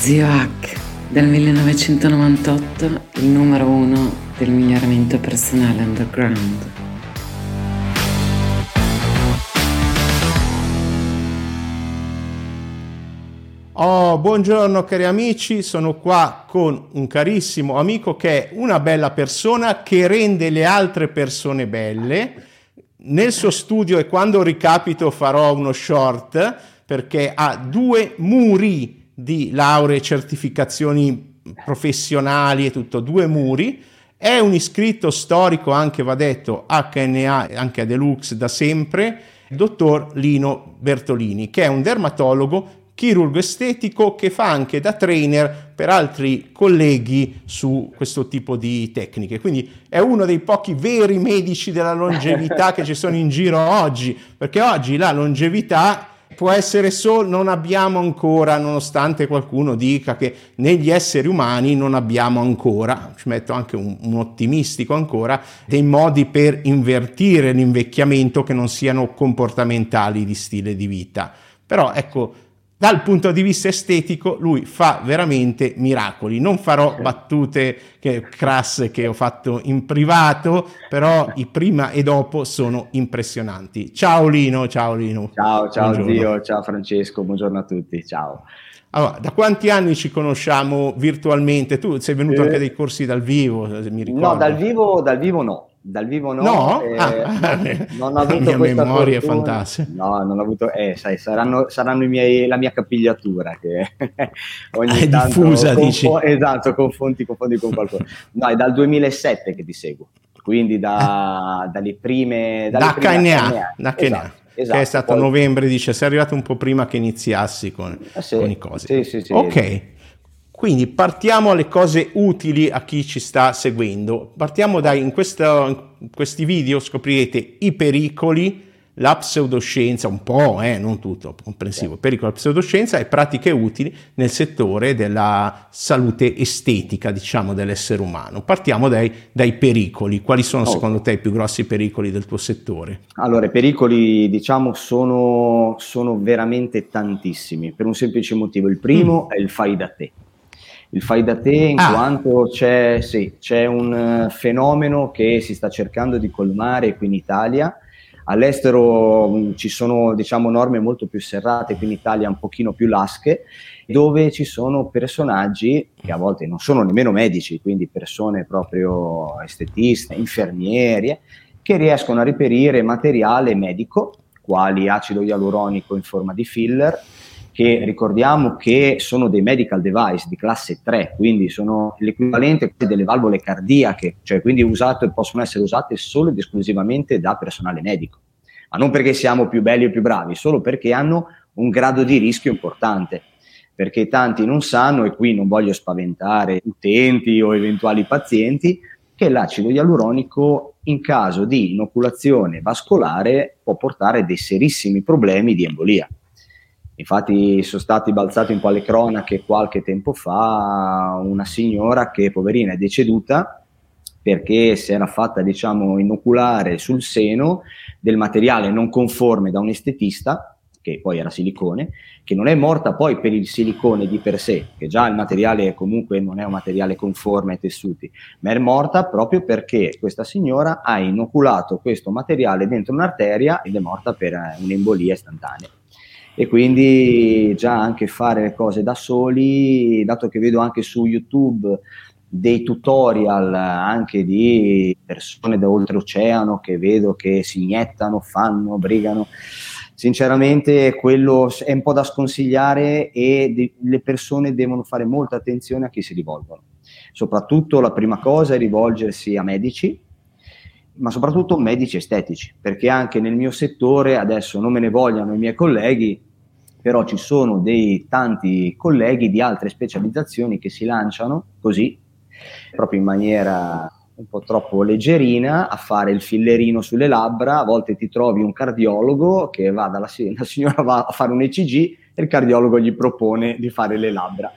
Zio Hack, del 1998, il numero uno del miglioramento personale underground. Oh, buongiorno cari amici, sono qua con un carissimo amico che è una bella persona che rende le altre persone belle. Nel suo studio e quando ricapito farò uno short perché ha due muri di lauree, certificazioni professionali e tutto, due muri. È un iscritto storico anche, va detto, HNA, anche a Deluxe da sempre, dottor Lino Bertolini, che è un dermatologo chirurgo estetico che fa anche da trainer per altri colleghi su questo tipo di tecniche. Quindi è uno dei pochi veri medici della longevità che ci sono in giro oggi, perché oggi la longevità può essere solo, non abbiamo ancora, nonostante qualcuno dica che negli esseri umani non abbiamo ancora, ci metto anche un, un ottimistico ancora, dei modi per invertire l'invecchiamento che non siano comportamentali di stile di vita. Però ecco, dal punto di vista estetico lui fa veramente miracoli. Non farò battute che, crasse che ho fatto in privato, però i prima e dopo sono impressionanti. Ciao Lino, ciao Lino. Ciao, ciao buongiorno. zio, ciao Francesco, buongiorno a tutti, ciao. Allora, da quanti anni ci conosciamo virtualmente? Tu sei venuto eh, anche dei corsi dal vivo, mi ricordo. No, dal vivo, dal vivo no dal vivo no, no? Eh, ah, non ho avuto la mia memoria è fantastica no, non ho avuto eh, sai, saranno, saranno miei, la mia capigliatura che ogni è tanto diffusa confo- dici esatto, confondi, confondi con qualcuno no, è dal 2007 che ti seguo quindi da, dalle prime dalle da prime KNA, da KNA. Esatto. Esatto, che è stato poi... novembre, dice, sei arrivato un po' prima che iniziassi con, eh sì, con i cosi. Sì, sì, sì, ok, quindi partiamo alle cose utili a chi ci sta seguendo. Partiamo da in, questo, in questi video scoprirete i pericoli, la pseudoscienza, un po', eh, non tutto, comprensivo, pericolo della pseudoscienza e pratiche utili nel settore della salute estetica, diciamo, dell'essere umano. Partiamo dai, dai pericoli. Quali sono oh. secondo te i più grossi pericoli del tuo settore? Allora, i pericoli, diciamo, sono, sono veramente tantissimi, per un semplice motivo. Il primo mm. è il fai da te il fai da te in ah. quanto c'è, sì, c'è un eh, fenomeno che si sta cercando di colmare qui in Italia. All'estero mh, mm, ci sono diciamo, norme molto più serrate, qui in Italia un pochino più lasche, dove ci sono personaggi che a volte non sono nemmeno medici, quindi persone proprio estetiste, infermieri, che riescono a reperire materiale medico, quali acido ialuronico in forma di filler, che ricordiamo che sono dei medical device di classe 3, quindi sono l'equivalente delle valvole cardiache, cioè quindi usate, possono essere usate solo ed esclusivamente da personale medico, ma non perché siamo più belli o più bravi, solo perché hanno un grado di rischio importante, perché tanti non sanno, e qui non voglio spaventare utenti o eventuali pazienti, che l'acido ialuronico in caso di inoculazione vascolare può portare dei serissimi problemi di embolia. Infatti sono stati balzati un po' le cronache qualche tempo fa una signora che poverina è deceduta perché si era fatta diciamo inoculare sul seno del materiale non conforme da un estetista che poi era silicone, che non è morta poi per il silicone di per sé, che già il materiale comunque non è un materiale conforme ai tessuti, ma è morta proprio perché questa signora ha inoculato questo materiale dentro un'arteria ed è morta per un'embolia istantanea e quindi già anche fare le cose da soli, dato che vedo anche su YouTube dei tutorial anche di persone da oltreoceano che vedo che si iniettano, fanno, brigano. Sinceramente quello è un po' da sconsigliare e de- le persone devono fare molta attenzione a chi si rivolgono. Soprattutto la prima cosa è rivolgersi a medici, ma soprattutto medici estetici, perché anche nel mio settore, adesso non me ne vogliano i miei colleghi, però ci sono dei tanti colleghi di altre specializzazioni che si lanciano così, proprio in maniera un po' troppo leggerina, a fare il fillerino sulle labbra, a volte ti trovi un cardiologo che va dalla la signora va a fare un ECG e il cardiologo gli propone di fare le labbra.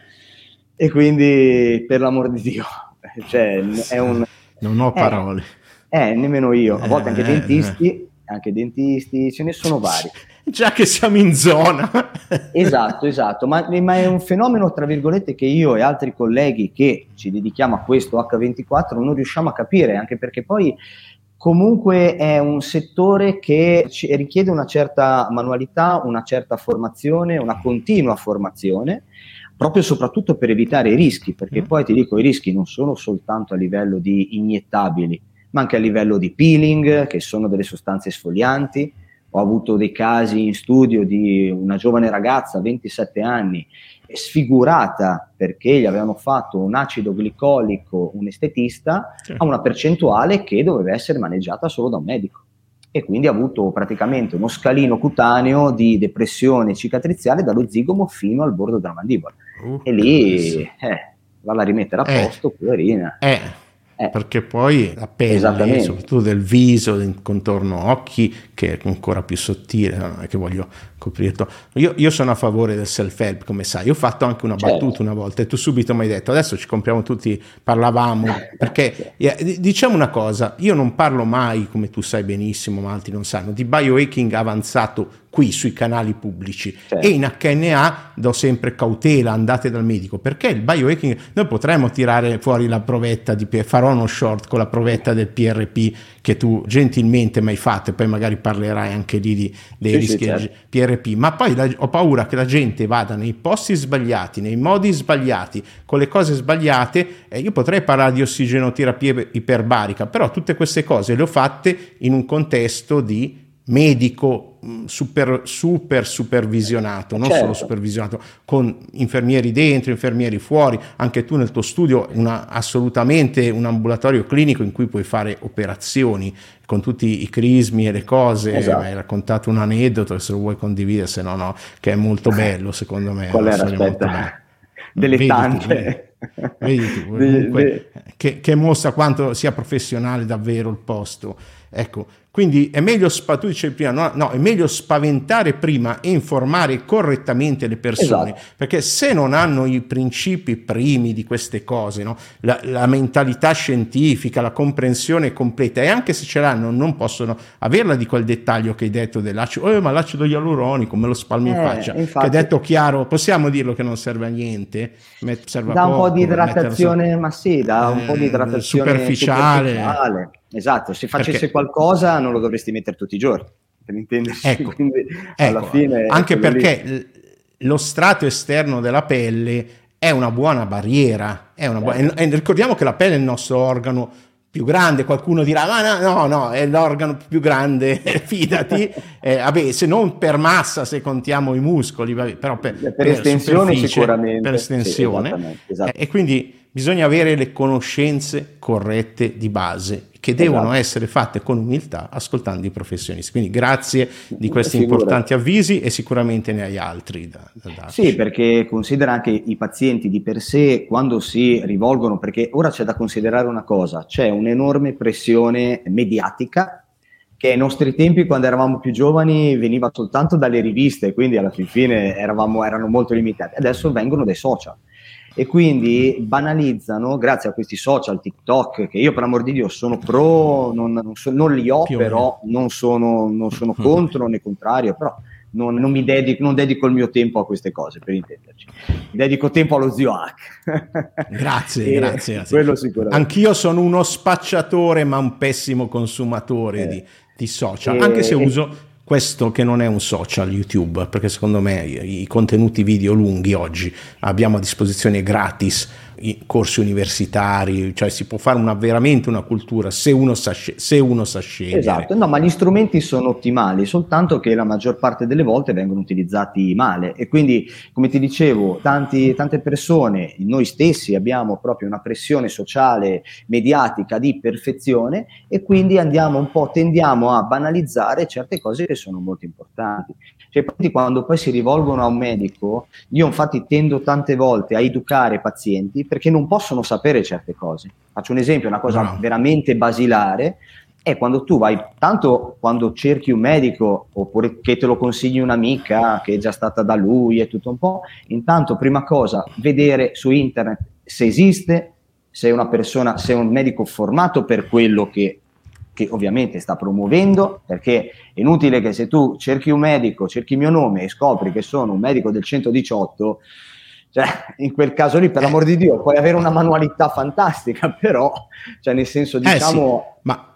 E quindi, per l'amor di Dio, cioè, è un... Non ho parole. Eh, eh nemmeno io. A volte anche eh, dentisti, anche dentisti, ce ne sono vari. già che siamo in zona. esatto, esatto, ma, ma, è un fenomeno, tra virgolette, che io e altri colleghi che ci dedichiamo a questo H24 non riusciamo a capire, anche perché poi comunque è un settore che richiede una certa manualità, una certa formazione, una continua formazione, proprio e soprattutto per evitare i rischi, perché mm. poi ti dico, i rischi non sono soltanto a livello di iniettabili, ma anche a livello di peeling, che sono delle sostanze sfoglianti. Ho avuto dei casi in studio di una giovane ragazza, 27 anni, sfigurata perché gli avevano fatto un acido glicolico un estetista sì. a una percentuale che doveva essere maneggiata solo da un medico e quindi ha avuto praticamente uno scalino cutaneo di depressione cicatriziale dallo zigomo fino al bordo della mandibola uh, e lì eh, va a rimettere a eh. posto, eh, poverina. Eh. Eh, perché poi la pelle, soprattutto del viso, contorno occhi, che è ancora più sottile, non è che voglio coprirlo. Io, io, sono a favore del self-help, come sai. Io ho fatto anche una certo. battuta una volta e tu subito mi hai detto, adesso ci compriamo tutti, parlavamo, perché diciamo una cosa, io non parlo mai, come tu sai benissimo, ma altri non sanno, di biohacking avanzato qui sui canali pubblici certo. e in HNA do sempre cautela, andate dal medico, perché il biohacking, noi potremmo tirare fuori la provetta di, farò uno short con la provetta del PRP che tu gentilmente mi hai fatto e poi magari parlerai anche lì di, dei sì, rischi sì, certo. PRP, ma poi la, ho paura che la gente vada nei posti sbagliati, nei modi sbagliati, con le cose sbagliate, eh, io potrei parlare di ossigenoterapia iperbarica, però tutte queste cose le ho fatte in un contesto di medico mm, super, super supervisionato, non certo. solo supervisionato, con infermieri dentro, infermieri fuori, anche tu nel tuo studio una, assolutamente un ambulatorio clinico in cui puoi fare operazioni con tutti i crismi e le cose, esatto. hai raccontato un aneddoto se lo vuoi condividere, se no no, che è molto bello secondo me. Qual era, aspetta, delle Vediti, tante... Vedi tu, comunque, che, che mostra quanto sia professionale davvero il posto. Ecco, quindi è meglio, tu dicevi prima, no, no, è meglio spaventare prima e informare correttamente le persone, esatto. perché se non hanno i principi primi di queste cose, no? la, la, mentalità scientifica, la comprensione completa, e anche se ce l'hanno non possono averla di quel dettaglio che hai detto dell'acido, oh, ma l'acido ialuronico me lo spalmi in eh, faccia, infatti, che detto chiaro, possiamo dirlo che non serve a niente, serve da un po' di idratazione, ma sì, da un po' di eh, idratazione superficiale. superficiale Esatto, se facesse perché... qualcosa non lo dovresti mettere tutti i giorni, per intenderci. Ecco, Quindi, ecco, fine, anche perché lì. lo strato esterno della pelle è una buona barriera. Una bu- eh. e ricordiamo che la pelle è il nostro organo più grande, qualcuno dirà ma no, no, no è l'organo più grande, fidati, eh, vabbè, se non per massa, se contiamo i muscoli, vabbè, però per, per, per estensione sicuramente. Per estensione. Sì, esatto. eh, e quindi bisogna avere le conoscenze corrette di base che devono esatto. essere fatte con umiltà ascoltando i professionisti. Quindi grazie di questi Figura. importanti avvisi e sicuramente ne hai altri da, da darci. Sì, perché considera anche i pazienti di per sé quando si rivolgono, perché ora c'è da considerare una cosa, c'è un'enorme pressione mediatica che ai nostri tempi, quando eravamo più giovani, veniva soltanto dalle riviste, quindi alla fine eravamo, erano molto limitati. Adesso vengono dai social e quindi banalizzano grazie a questi social TikTok che io per amor di Dio sono pro non, non, so, non li ho però non sono, non sono contro né contrario però non, non, mi dedico, non dedico il mio tempo a queste cose per intenderci. Mi dedico tempo allo zio Hack. Grazie grazie, grazie. anch'io sono uno spacciatore ma un pessimo consumatore eh. di, di, social e, anche se uso questo che non è un social YouTube, perché secondo me i contenuti video lunghi oggi abbiamo a disposizione gratis corsi universitari, cioè si può fare una, veramente una cultura se uno, sa, se uno sa scegliere. Esatto, no, ma gli strumenti sono ottimali, soltanto che la maggior parte delle volte vengono utilizzati male e quindi, come ti dicevo, tanti, tante persone, noi stessi abbiamo proprio una pressione sociale, mediatica di perfezione e quindi andiamo un po', tendiamo a banalizzare certe cose che sono molto importanti. Cioè, quando poi si rivolgono a un medico, io infatti tendo tante volte a educare i pazienti perché non possono sapere certe cose. Faccio un esempio, una cosa no. veramente basilare, è quando tu vai, tanto quando cerchi un medico oppure che te lo consigli un'amica che è già stata da lui e tutto un po', intanto prima cosa vedere su internet se esiste, se è una persona, se è un medico formato per quello che che ovviamente sta promuovendo, perché è inutile che se tu cerchi un medico, cerchi il mio nome e scopri che sono un medico del 118, cioè, in quel caso lì, per l'amor di Dio, puoi avere una manualità fantastica, però, cioè, nel senso, diciamo... Eh sì, ma,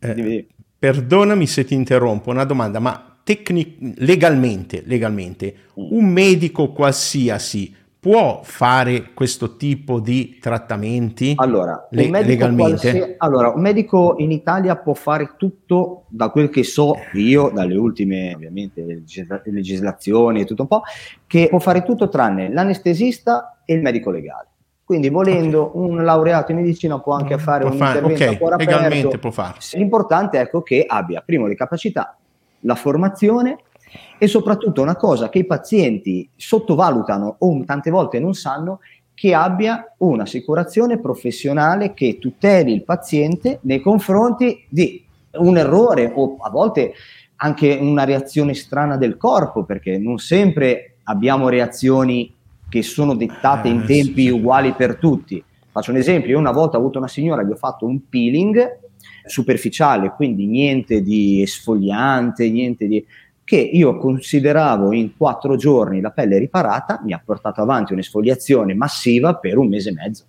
eh, perdonami se ti interrompo, una domanda, ma tecnic- legalmente, legalmente, mm. un medico qualsiasi può fare questo tipo di trattamenti allora, le- un legalmente? Qualsi- allora, un medico in Italia può fare tutto, da quel che so io, dalle ultime ovviamente legisla- legislazioni e tutto un po', che può fare tutto tranne l'anestesista e il medico legale. Quindi volendo okay. un laureato in medicina può anche fare può un fare, intervento okay, a cuore legalmente può farlo. L'importante è ecco, che abbia prima le capacità, la formazione e soprattutto una cosa che i pazienti sottovalutano o tante volte non sanno, che abbia un'assicurazione professionale che tuteli il paziente nei confronti di un errore o a volte anche una reazione strana del corpo, perché non sempre abbiamo reazioni che sono dettate in eh, tempi uguali per tutti. Faccio un esempio, io una volta ho avuto una signora che ho fatto un peeling superficiale, quindi niente di esfoliante, niente di che io consideravo in quattro giorni la pelle riparata, mi ha portato avanti un'esfoliazione massiva per un mese e mezzo.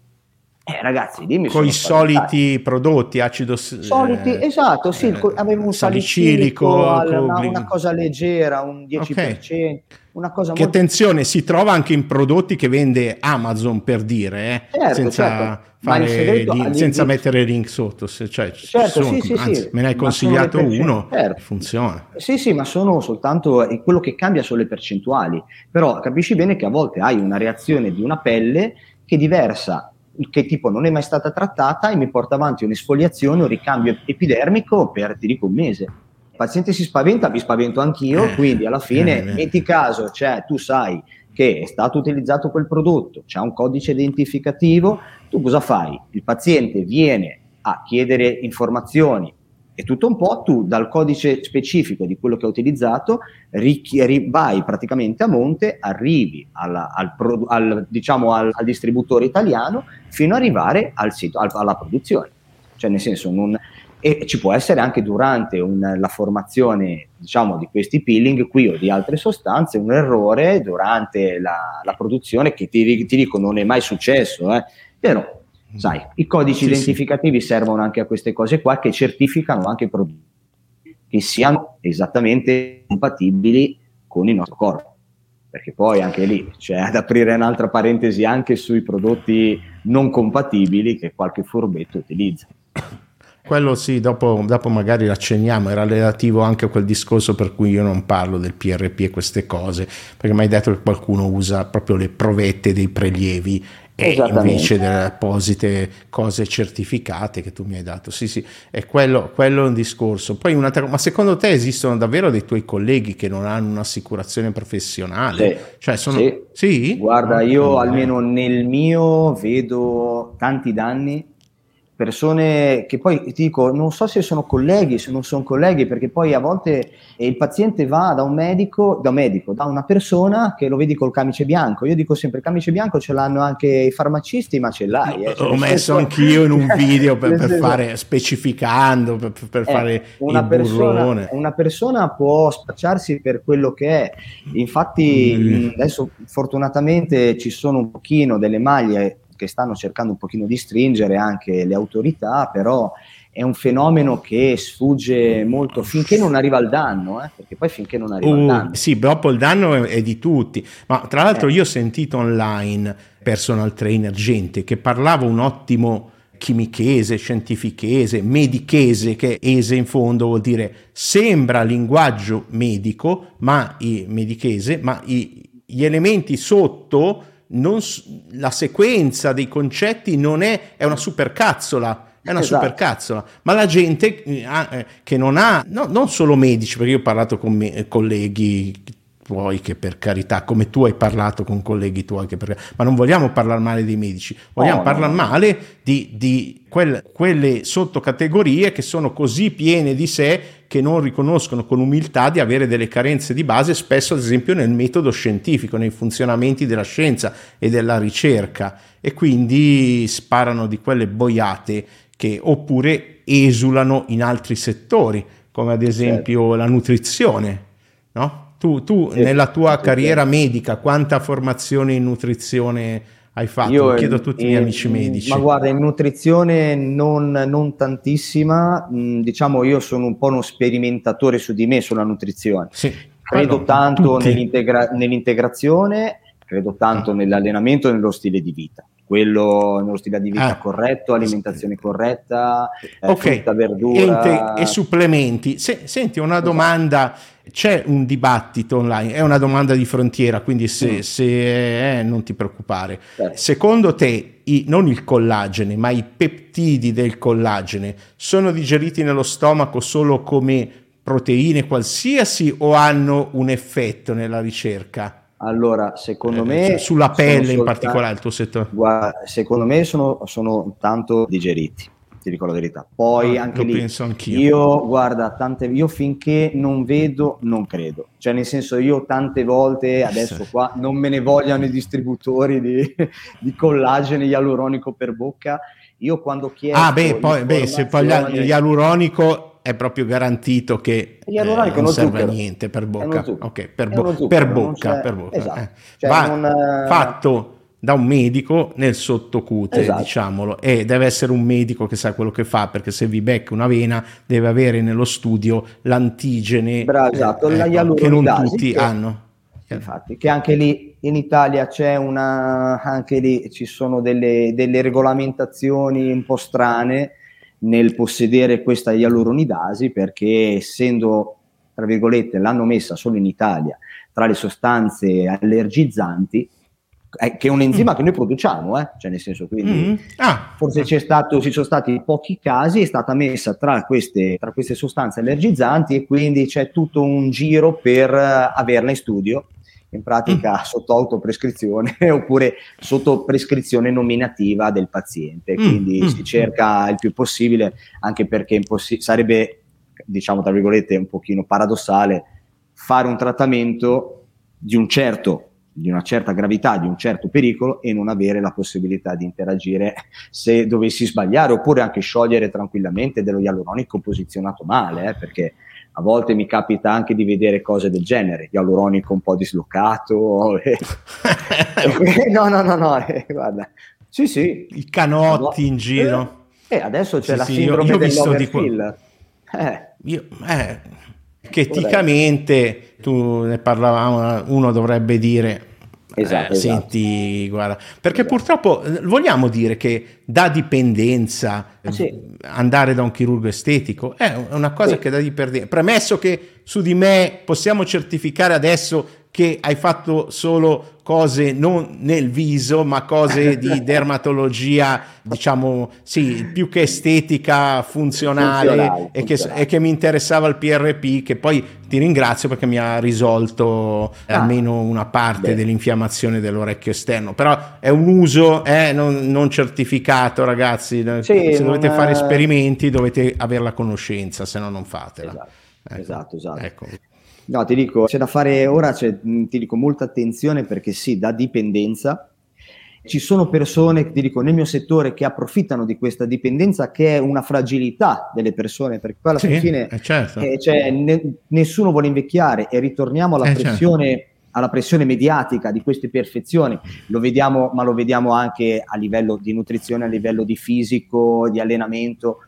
Eh, ragazzi, dimmi. Con i soliti prodotti, acido Soliti, eh, esatto, sì, eh, avevo un salicilico, salicilico una, una, cosa leggera, un 10%. Okay. Una cosa che molto... attenzione, si trova anche in prodotti che vende Amazon per dire, eh, certo, senza, certo. Fare link, senza mettere link sotto. Se, cioè, certo, sono, sì, anzi, sì, me ne hai consigliato uno, certo. funziona. Sì, sì, ma sono soltanto quello che cambia sono le percentuali. Però capisci bene che a volte hai una reazione di una pelle che è diversa che tipo non è mai stata trattata e mi porta avanti un'esfoliazione, un ricambio epidermico per, ti dico, un mese paziente si spaventa, mi spavento anch'io, eh, quindi alla fine, eh, metti caso, cioè tu sai che è stato utilizzato quel prodotto, c'è un codice identificativo, tu cosa fai? Il paziente viene a chiedere informazioni e tutto un po', tu dal codice specifico di quello che ha utilizzato richi- vai praticamente a monte, arrivi alla, al, al, diciamo al, al, distributore italiano fino ad arrivare al sito, alla produzione. Cioè nel senso non, e ci può essere anche durante un, la formazione diciamo, di questi peeling qui o di altre sostanze un errore durante la, la produzione che ti, ti, dico non è mai successo, eh? però sai, i codici sì, identificativi sì. servono anche a queste cose qua che certificano anche i prodotti che siano esattamente compatibili con il nostro corpo. Perché poi anche lì c'è ad aprire un'altra parentesi anche sui prodotti non compatibili che qualche furbetto utilizza. Quello sì, dopo, dopo magari l'accenniamo, era relativo anche a quel discorso per cui io non parlo del PRP e queste cose, perché mi hai detto che qualcuno usa proprio le provette dei prelievi e invece delle apposite cose certificate che tu mi hai dato. Sì, sì, è quello, quello è un discorso. Poi un'altra ma secondo te esistono davvero dei tuoi colleghi che non hanno un'assicurazione professionale? Sì. Cioè sono... sì. sì? Guarda, io almeno nel mio vedo tanti danni persone che poi ti dico, non so se sono colleghi, se non sono colleghi, perché poi a volte il paziente va da un medico, da un medico, da una persona che lo vedi col camice bianco. Io dico sempre: il camice bianco ce l'hanno anche i farmacisti, ma ce l'hai. Eh. Cioè, L'ho messo anch'io in un video per, per fare, specificando, per, per eh, fare una persona, Una persona può spacciarsi per quello che è. Infatti, mm. adesso fortunatamente ci sono un pochino delle maglie che stanno cercando un pochino di stringere anche le autorità, però è un fenomeno che sfugge molto finché non arriva al danno, eh? perché poi finché non arriva uh, al danno. Sì, dopo il danno è, è di tutti, ma tra l'altro eh. io ho sentito online personal trainer, gente che parlava un ottimo chimichese, scientifichese, medichese, che ese in fondo vuol dire sembra linguaggio medico, ma i medichese, ma i, gli elementi sotto non, la sequenza dei concetti non è, è una supercazzola. È una esatto. supercazzola, ma la gente eh, eh, che non ha, no, non solo medici, perché io ho parlato con me, colleghi tuoi che per carità, come tu hai parlato con colleghi tuoi, che per, ma non vogliamo parlare male dei medici, vogliamo oh, parlare no. male di, di quel, quelle sottocategorie che sono così piene di sé che non riconoscono con umiltà di avere delle carenze di base, spesso ad esempio nel metodo scientifico, nei funzionamenti della scienza e della ricerca, e quindi sparano di quelle boiate che oppure esulano in altri settori, come ad esempio certo. la nutrizione. No? Tu, tu sì, nella tua sì, carriera sì. medica, quanta formazione in nutrizione hai fatto? Io chiedo a tutti i miei amici medici. Ma guarda, in nutrizione non, non, tantissima, mm, diciamo io sono un po' uno sperimentatore su di me sulla nutrizione. Credo allora, tanto nell'integra- nell'integrazione, credo tanto nell'allenamento e nello stile di vita quello nello stile di vita ah. corretto, alimentazione corretta, eh, okay. frutta, verdura. E, e supplementi. Se, senti, una esatto. domanda, c'è un dibattito online, è una domanda di frontiera, quindi se, mm. se eh, non ti preoccupare. Certo. Secondo te, i, non il collagene, ma i peptidi del collagene sono digeriti nello stomaco solo come proteine qualsiasi o hanno un effetto nella ricerca? Allora, secondo eh, me... Sulla pelle in particolare il tuo settore? Guarda, secondo me sono, sono tanto digeriti, ti dico la verità. Poi ah, anche lì... penso anch'io. Io, guarda, tante, io finché non vedo, non credo. Cioè, nel senso, io tante volte, adesso qua, non me ne vogliano i distributori di, di collagene ialuronico per bocca. Io quando chiedo... Ah, beh, poi, beh se poi l'ialuronico è proprio garantito che eh, non serve a niente per bocca. Ok, per, bo- per bocca, per bocca. Esatto. Eh. Cioè Va non, eh, fatto da un medico nel sottocute, esatto. diciamolo, e deve essere un medico che sa quello che fa, perché se vi becca una vena deve avere nello studio l'antigene Bravo, esatto. eh, ecco, che non tutti che, hanno. Infatti, che anche lì in Italia c'è una, anche lì ci sono delle, delle regolamentazioni un po' strane nel possedere questa ialuronidasi perché essendo, tra virgolette, l'hanno messa solo in Italia tra le sostanze allergizzanti, eh, che è un enzima mm. che noi produciamo, eh? cioè nel senso quindi mm. ah. forse c'è stato, ci sono stati pochi casi, è stata messa tra queste, tra queste sostanze allergizzanti e quindi c'è tutto un giro per uh, averla in studio in pratica mm. sotto autoprescrizione oppure sotto prescrizione nominativa del paziente. Mm, Quindi mm. si cerca il più possibile, anche perché impossi- sarebbe, diciamo tra virgolette, un pochino paradossale fare un trattamento di un certo di una certa gravità, di un certo pericolo e non avere la possibilità di interagire se dovessi sbagliare oppure anche sciogliere tranquillamente dello ialuronico posizionato male, eh, perché a volte mi capita anche di vedere cose del genere, ialuronico un po' dislocato. E... no, no, no, no, eh, guarda. Sì, sì. I canotti no. in giro. E eh, adesso c'è sì, la sì, sindrome io, io dell'overfill. Di eh. Io, eh, che eticamente, tu ne parlavamo, uno dovrebbe dire Esatto, eh, esatto. Senti, guarda, perché esatto. purtroppo eh, vogliamo dire che da dipendenza ah, sì. andare da un chirurgo estetico è una cosa sì. che da dipendenza. Premesso che su di me possiamo certificare adesso che hai fatto solo cose non nel viso, ma cose di dermatologia, diciamo, sì, più che estetica, funzionale, funzionale, e, che, e, che, mi interessava il PRP, che poi ti ringrazio perché mi ha risolto ah, almeno una parte beh. dell'infiammazione dell'orecchio esterno, però è un uso eh, non, non, certificato, ragazzi, sì, se dovete fare esperimenti dovete avere la conoscenza, se no non fatela. Esatto, ecco. esatto. esatto. Ecco. No, ti dico, c'è da fare ora, c'è, ti dico molta attenzione perché sì, da dipendenza. Ci sono persone, ti dico, nel mio settore che approfittano di questa dipendenza che è una fragilità delle persone, perché poi alla sì, fine certo. eh, cioè, ne, nessuno vuole invecchiare e ritorniamo alla eh, certo. pressione certo alla pressione mediatica di queste perfezioni, lo vediamo, ma lo vediamo anche a livello di nutrizione, a livello di fisico, di allenamento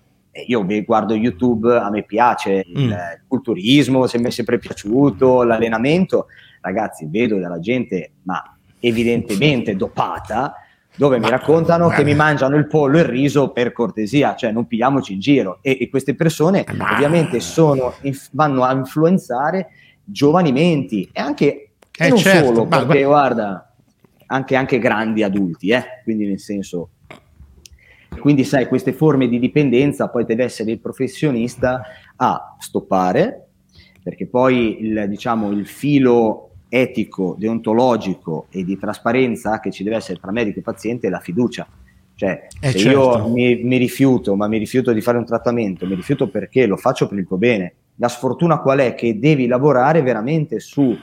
io guardo YouTube, a me piace il, mm. culturismo, se mi è sempre piaciuto, l'allenamento, ragazzi, vedo della gente, ma evidentemente dopata, dove ma, mi raccontano ma, che mi mangiano il pollo e il riso per cortesia, cioè non pigliamoci in giro. E, e queste persone ma, ovviamente sono, vanno a influenzare giovani menti e anche eh, non certo, solo, perché guarda, anche, anche grandi adulti, eh? quindi nel senso quindi, sai, queste forme di dipendenza poi deve essere il professionista a stoppare, perché poi il, diciamo, il filo etico, deontologico e di trasparenza che ci deve essere tra medico e paziente è la fiducia. Cioè, eh se certo. io mi, mi, rifiuto, ma mi rifiuto di fare un trattamento, mi rifiuto perché lo faccio per il tuo bene. La sfortuna qual è? Che devi lavorare veramente su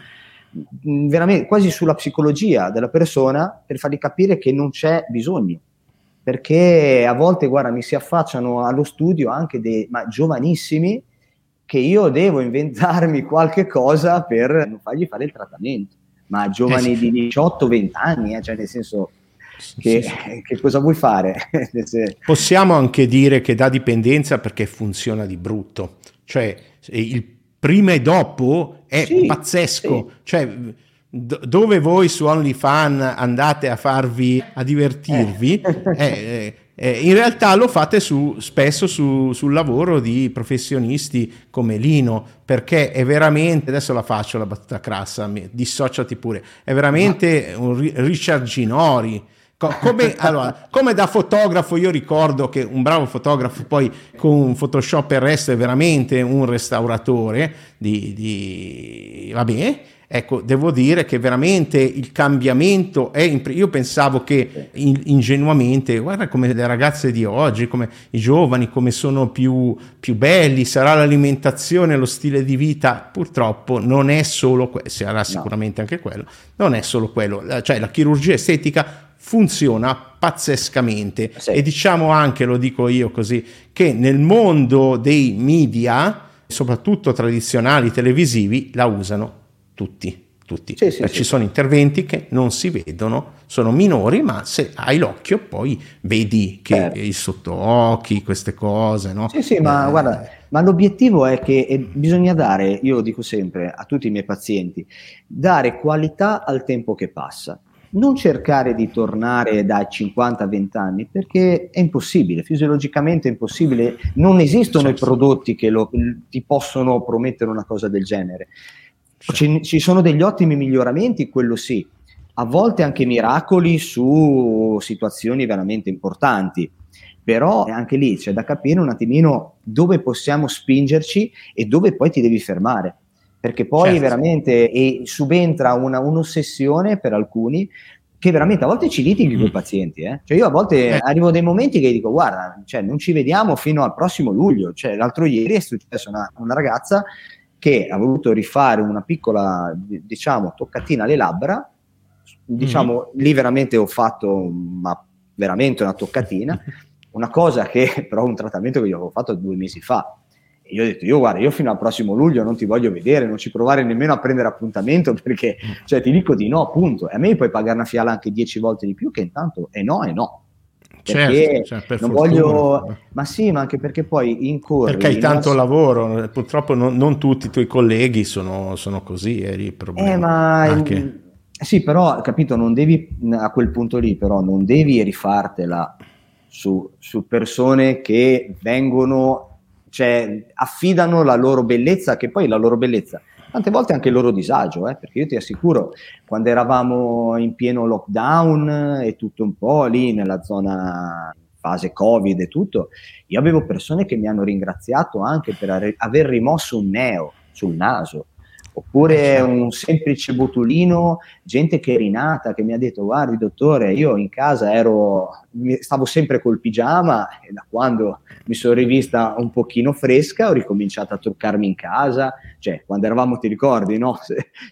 veramente quasi sulla psicologia della persona per fargli capire che non c'è bisogno. Perché a volte, guarda, mi si affacciano allo studio anche dei ma giovanissimi che io devo inventarmi qualche cosa per non fargli fare il trattamento. Ma giovani eh sì. di 18-20 anni, eh, cioè nel senso che, sì, sì. che, cosa vuoi fare? Possiamo anche dire che dà dipendenza perché funziona di brutto, cioè il prima e dopo è sì, pazzesco, cioè dove voi su OnlyFans andate a farvi a divertirvi, eh. eh, eh, eh, in realtà lo fate su, spesso su, sul lavoro di professionisti come Lino, perché è veramente, adesso la faccio la battuta crassa, mi, dissociati pure, è veramente un Richard Ginori come, allora, come, da fotografo io ricordo che un bravo fotografo poi con Photoshop e il resto è veramente un restauratore di, di vabbè, ecco devo dire che veramente il cambiamento è imp- io pensavo che in, ingenuamente guarda come le ragazze di oggi come i giovani come sono più, più belli sarà l'alimentazione lo stile di vita. Purtroppo non è solo quello sarà sicuramente anche quello non è solo quello. Cioè la chirurgia estetica funziona pazzescamente. Sì. e diciamo anche, lo dico io così, che nel mondo dei media, soprattutto tradizionali televisivi, la usano tutti. Tutti. Sì, sì, ci sono interventi che non si vedono, sono minori, ma se hai l'occhio poi vedi che certo. il sottoocchi, queste cose. No? Sì, sì, ma eh, guarda, ma l'obiettivo è che eh, bisogna dare, io lo dico sempre a tutti i miei pazienti, dare qualità al tempo che passa non cercare di tornare dai 50 a 20 anni perché è impossibile, fisiologicamente è impossibile, non esistono certo. i prodotti che lo, ti possono promettere una cosa del genere. Certo. Ci, ci sono degli ottimi miglioramenti, quello sì, a volte anche miracoli su situazioni veramente importanti, però anche lì c'è da capire un attimino dove possiamo spingerci e dove poi ti devi fermare perché poi certo. veramente subentra una, un'ossessione per alcuni che veramente a volte ci litighi mm. con i pazienti. Eh? Cioè io a volte eh. arrivo a dei momenti che dico guarda, cioè, non ci vediamo fino al prossimo luglio. Cioè, l'altro ieri è successo una, una ragazza che ha voluto rifare una piccola, diciamo, toccatina alle labbra. Diciamo, mm lì veramente ho fatto, ma veramente una toccatina. Una cosa che però un trattamento che io avevo fatto due mesi fa io ho detto, io guarda, io fino al prossimo luglio non ti voglio vedere, non ci provare nemmeno a prendere appuntamento perché, cioè, ti dico di no, appunto. E a me puoi pagare una fiala anche dieci volte di più che intanto è no e no. Perché certo, cioè, non voglio, ma sì, ma anche perché poi incorri. Perché hai tanto lavoro, purtroppo non, non, tutti i tuoi colleghi sono, sono così. Eri il problema. Eh, ma anche... sì, però capito, non devi a quel punto lì, però non devi rifartela su, su persone che vengono cioè affidano la loro bellezza, che poi la loro bellezza, tante volte anche il loro disagio, eh, perché io ti assicuro, quando eravamo in pieno lockdown e tutto un po' lì nella zona fase covid e tutto, io avevo persone che mi hanno ringraziato anche per aver rimosso un neo sul naso, oppure eh, certo. un semplice botulino, gente che è rinata, che mi ha detto guardi dottore, io in casa ero, stavo sempre col pigiama e da quando mi sono rivista un pochino fresca ho ricominciato a truccarmi in casa, cioè quando eravamo, ti ricordi, no?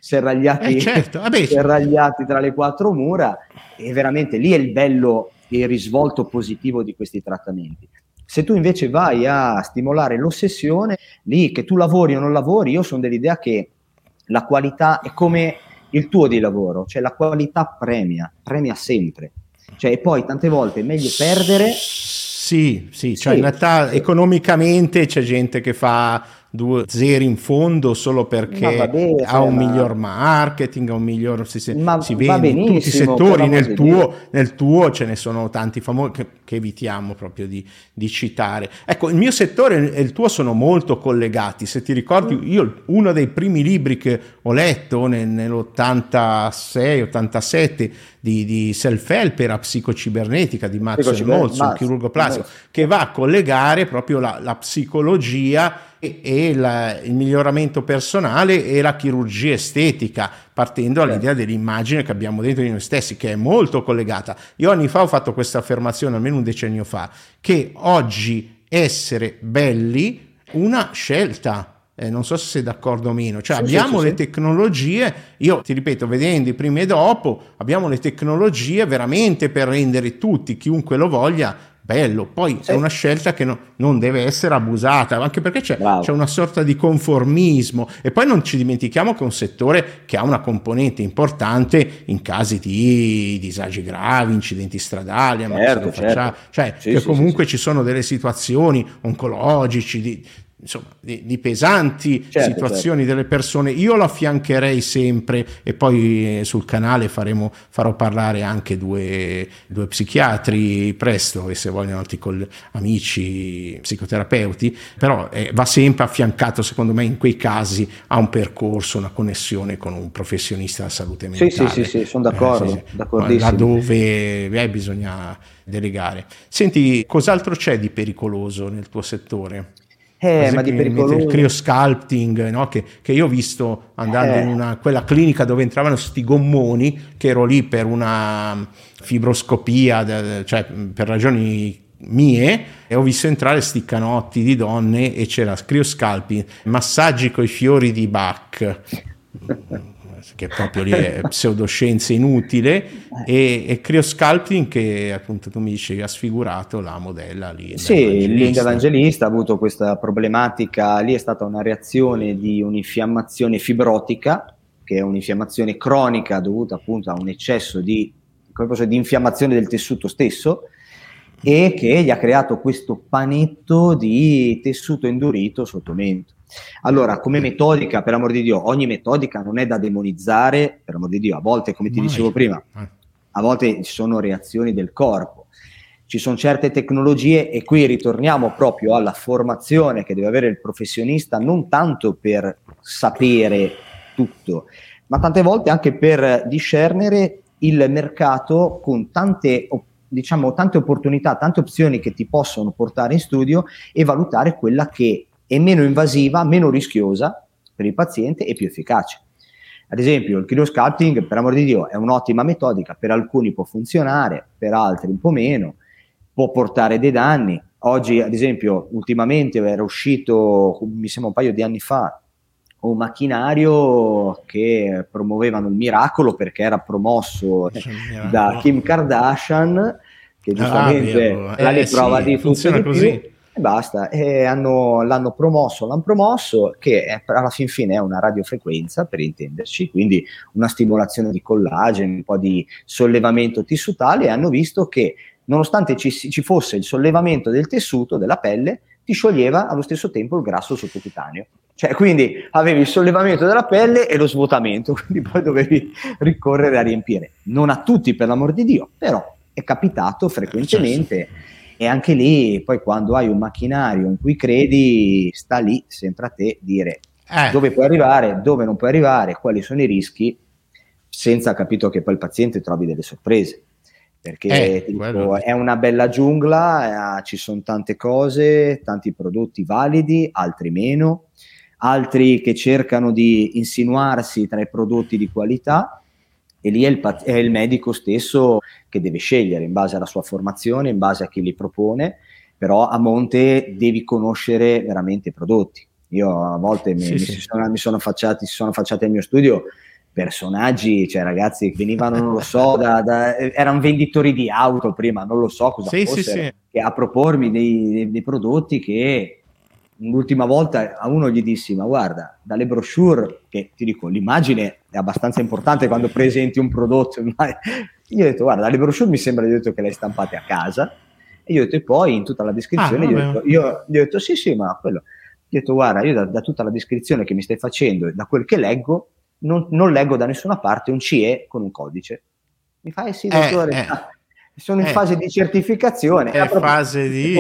serragliati, eh certo. serragliati tra le quattro mura e veramente lì è il bello e il risvolto positivo di questi trattamenti. Se tu invece vai a stimolare l'ossessione, lì che tu lavori o non lavori, io sono dell'idea che la qualità è come il tuo di lavoro, cioè la qualità premia, premia sempre. Cioè, e poi tante volte è meglio perdere. Sì, sì, cioè sì, in realtà economicamente c'è gente che fa due zeri in fondo solo perché vabbè, ha un ma... miglior marketing, ha un miglior si, si vende in tutti i settori, nel tuo, nel tuo, ce ne sono tanti famosi che, che evitiamo proprio di, di, citare. Ecco, il mio settore e il tuo sono molto collegati, se ti ricordi mm. io uno dei primi libri che ho letto nel, nell'86-87 di, di self-help era psicocibernetica di Max Molzo, un chirurgo plastico, che va a collegare proprio la, la psicologia e, e la, il miglioramento personale e la chirurgia estetica, partendo dall'idea certo. dell'immagine che abbiamo dentro di noi stessi, che è molto collegata. Io anni fa ho fatto questa affermazione, almeno un decennio fa, che oggi essere belli una scelta. Eh, non so se sei d'accordo o meno, cioè sì, abbiamo sì, le sì. tecnologie, io ti ripeto, vedendo i primi e dopo, abbiamo le tecnologie veramente per rendere tutti, chiunque lo voglia, bello. Poi è una scelta che no, non deve essere abusata, anche perché c'è, c'è, una sorta di conformismo. E poi non ci dimentichiamo che è un settore che ha una componente importante in casi di disagi gravi, incidenti stradali, certo, certo. cioè sì, che comunque ci sono delle situazioni oncologici, di, insomma, di, di pesanti certo, situazioni certo. delle persone, io lo affiancherei sempre e poi eh, sul canale faremo, farò parlare anche due, due psichiatri presto e se vogliono altri col, amici psicoterapeuti, però eh, va sempre affiancato secondo me in quei casi a un percorso, una connessione con un professionista della salute mentale. Sì, sì, sì, sì sono d'accordo, eh, sì. Laddove eh, bisogna delegare. Senti, cos'altro c'è di pericoloso nel tuo settore? Eh, ma di pericoloso. Il cryosculpting, no? che, che, io ho visto andando eh. in una, quella clinica dove entravano sti gommoni, che ero lì per una fibroscopia, cioè per ragioni mie, e ho visto entrare sti canotti di donne e c'era cryosculping, massaggi coi fiori di Bach che proprio lì è pseudoscienza inutile, e, e Cryosculpting che appunto tu mi dicevi ha sfigurato la modella lì. Sì, Linda Evangelista ha avuto questa problematica, lì è stata una reazione di un'infiammazione fibrotica, che è un'infiammazione cronica dovuta appunto a un eccesso di, di infiammazione del tessuto stesso, e che gli ha creato questo panetto di tessuto indurito sotto mento. Allora, come metodica, per amor di Dio, ogni metodica non è da demonizzare, per amor di Dio, a volte, come ti dicevo prima, eh. a volte ci sono reazioni del corpo, ci sono certe tecnologie e qui ritorniamo proprio alla formazione che deve avere il professionista, non tanto per sapere tutto, ma tante volte anche per discernere il mercato con tante diciamo tante opportunità, tante opzioni che ti possono portare in studio e valutare quella che è meno invasiva, meno rischiosa per il paziente e più efficace. Ad esempio, il cryosculpting, per amor di Dio, è un'ottima metodica, per alcuni può funzionare, per altri un po' meno, può portare dei danni. Oggi, ad esempio, ultimamente era uscito, mi sembra un paio di anni fa, un macchinario che promuovevano il miracolo perché era promosso da Kim Kardashian, che ah, giustamente ah, la eh, riprova sì, di funziona così. E basta. E hanno, l'hanno promosso, l'hanno promosso, che è, alla fin fine è una radiofrequenza, per intenderci, quindi una stimolazione di collagene, un po' di sollevamento tissutale, e hanno visto che nonostante ci, ci fosse il sollevamento del tessuto, della pelle, ti scioglieva allo stesso tempo il grasso sottocutaneo. Cioè, quindi avevi il sollevamento della pelle e lo svuotamento, quindi poi dovevi ricorrere a riempire. Non a tutti, per l'amor di Dio, però è capitato frequentemente. E anche lì, poi quando hai un macchinario in cui credi, sta lì sempre a te dire eh. dove puoi arrivare, dove non puoi arrivare, quali sono i rischi, senza capito che poi il paziente trovi delle sorprese. Perché eh, tipo, è una bella giungla, eh, ci sono tante cose, tanti prodotti validi, altri meno, altri che cercano di insinuarsi tra i prodotti di qualità e lì è il, è il, medico stesso che deve scegliere in base alla sua formazione, in base a chi li propone, però a monte devi conoscere veramente i prodotti. Io a volte mi, sì, mi, sì. Sono, mi sono, affacciati, si sono affacciati al mio studio personaggi, cioè ragazzi che venivano, non lo so, da, da, erano venditori di auto prima, non lo so cosa sì, fossero, che a propormi dei, dei, prodotti che l'ultima volta a uno gli dissi ma guarda dalle brochure che ti dico l'immagine è abbastanza importante quando presenti un prodotto io ho detto guarda dalle brochure mi sembra di detto che le hai stampate a casa e io ho detto e poi in tutta la descrizione ah, gli, ho detto, io, gli ho detto sì sì ma quello gli ho detto guarda io da, da, tutta la descrizione che mi stai facendo e da quel che leggo non, non, leggo da nessuna parte un CE con un codice. Mi fa eh sì dottore eh, eh, sono in eh, fase di certificazione. È fase di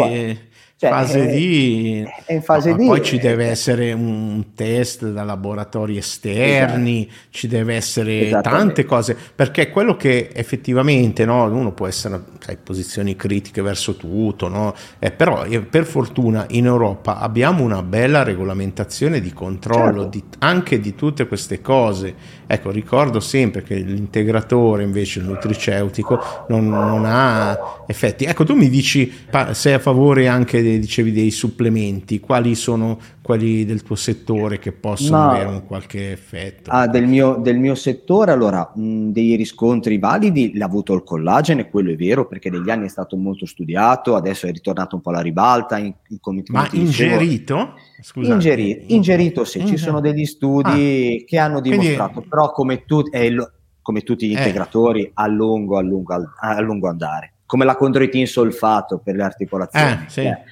Cioè, fase è, D, è in fase no, D. Poi ci deve essere un test da laboratori esterni, esatto. ci deve essere tante cose, perché quello che effettivamente no, uno può essere sai, posizioni critiche verso tutto, no? eh, però eh, per fortuna in Europa abbiamo una bella regolamentazione di controllo certo. di, anche di tutte queste cose. Ecco, ricordo sempre che l'integratore invece, il nutriceutico, non, non ha effetti. Ecco, tu mi dici, sei a favore anche dicevi dei supplementi, quali sono quelli del tuo settore che possono no. avere un qualche effetto? Ah, del, mio, del mio settore, allora, mh, dei riscontri validi l'ha avuto il collagene, quello è vero, perché negli anni è stato molto studiato, adesso è ritornato un po' alla ribalta. In, in Ma ingerito? Scusate. Ingerito, ingerito sì, Ingerito. ci sono degli studi ah. che hanno dimostrato, Quindi... però come, tu, eh, lo, come tutti gli eh. integratori a lungo, a lungo, a lungo andare come la condroitin solfato per le articolazioni. Eh, sì. eh,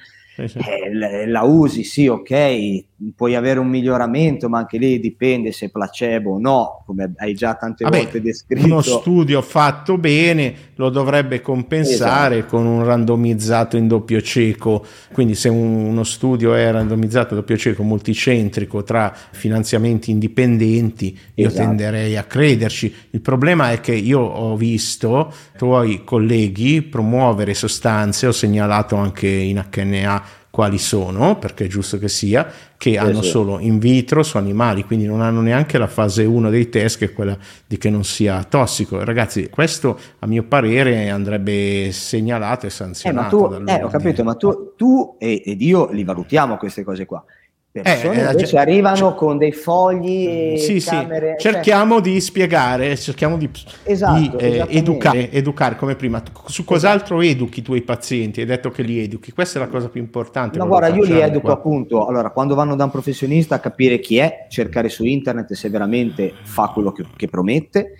sì, sì. Eh, la usi, sì, ok, puoi avere un miglioramento, ma anche lì dipende se è placebo o no, come hai già tante Vabbè, volte descritto. Uno studio fatto bene lo dovrebbe compensare esatto. con un randomizzato in doppio cieco, quindi se uno studio è randomizzato in doppio cieco multicentrico tra finanziamenti indipendenti, io esatto. tenderei a crederci. Il problema è che io ho visto tuoi colleghi promuovere sostanze, ho segnalato anche in HNA quali sono, perché è giusto che sia, che sì, hanno sì. solo in vitro su animali, quindi non hanno neanche la fase 1 dei test, che è quella di che non sia tossico. Ragazzi, questo a mio parere andrebbe segnalato e sanzionato. Eh, ma tu, eh, ho capito, ma tu, tu ed io li valutiamo queste cose qua persone eh, invece arrivano c- con dei fogli sì, camere, sì. Cioè cerchiamo cioè... di spiegare cerchiamo di, esatto, di eh, educare, educare come prima su cos'altro esatto. educhi i tuoi pazienti hai detto che li educhi questa è la cosa più importante no guarda io li educo qua. appunto allora quando vanno da un professionista capire chi è cercare su internet se veramente fa quello che, che promette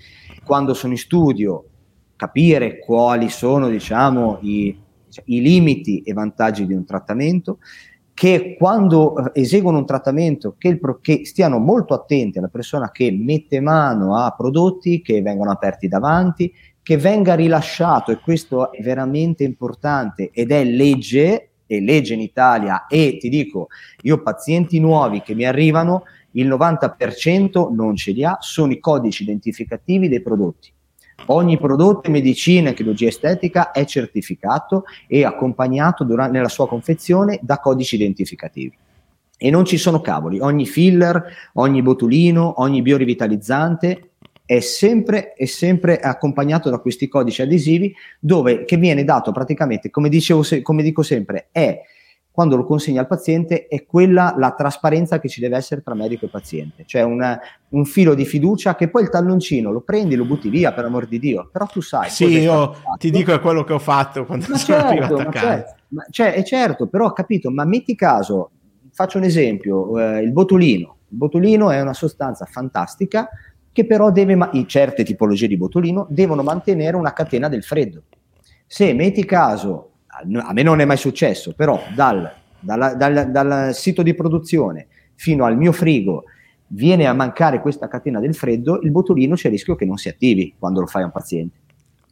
quando sono in studio capire quali sono diciamo i, i limiti e vantaggi di un trattamento che quando eh, eseguono un trattamento che, il, che, stiano molto attenti alla persona che mette mano a prodotti che vengono aperti davanti, che venga rilasciato, e questo è veramente importante ed è legge, è legge in Italia e ti dico, io pazienti nuovi che mi arrivano, il 90% non ce li ha, sono i codici identificativi dei prodotti. Ogni prodotto in medicina e chirurgia estetica è certificato e accompagnato durante, nella sua confezione da codici identificativi. E non ci sono cavoli, ogni filler, ogni botulino, ogni biorivitalizzante è sempre, è sempre accompagnato da questi codici adesivi dove, che viene dato praticamente, come, dicevo, come dico sempre, è quando lo consegna al paziente è quella la trasparenza che ci deve essere tra medico e paziente, cioè una, un filo di fiducia che poi il talloncino lo prendi, lo butti via per amor di Dio, però tu sai. Sì, io ti dico è quello che ho fatto quando ma sono certo, arrivato a casa. Certo, ma cioè, è certo, però ho capito, ma metti caso, faccio un esempio, eh, il botulino. Il botulino è una sostanza fantastica che però deve, ma- certe tipologie di botulino devono mantenere una catena del freddo. Se metti caso a me non è mai successo, però dal, dal, dal, dal sito di produzione fino al mio frigo viene a mancare questa catena del freddo, il botulino c'è il rischio che non si attivi quando lo fai a un paziente.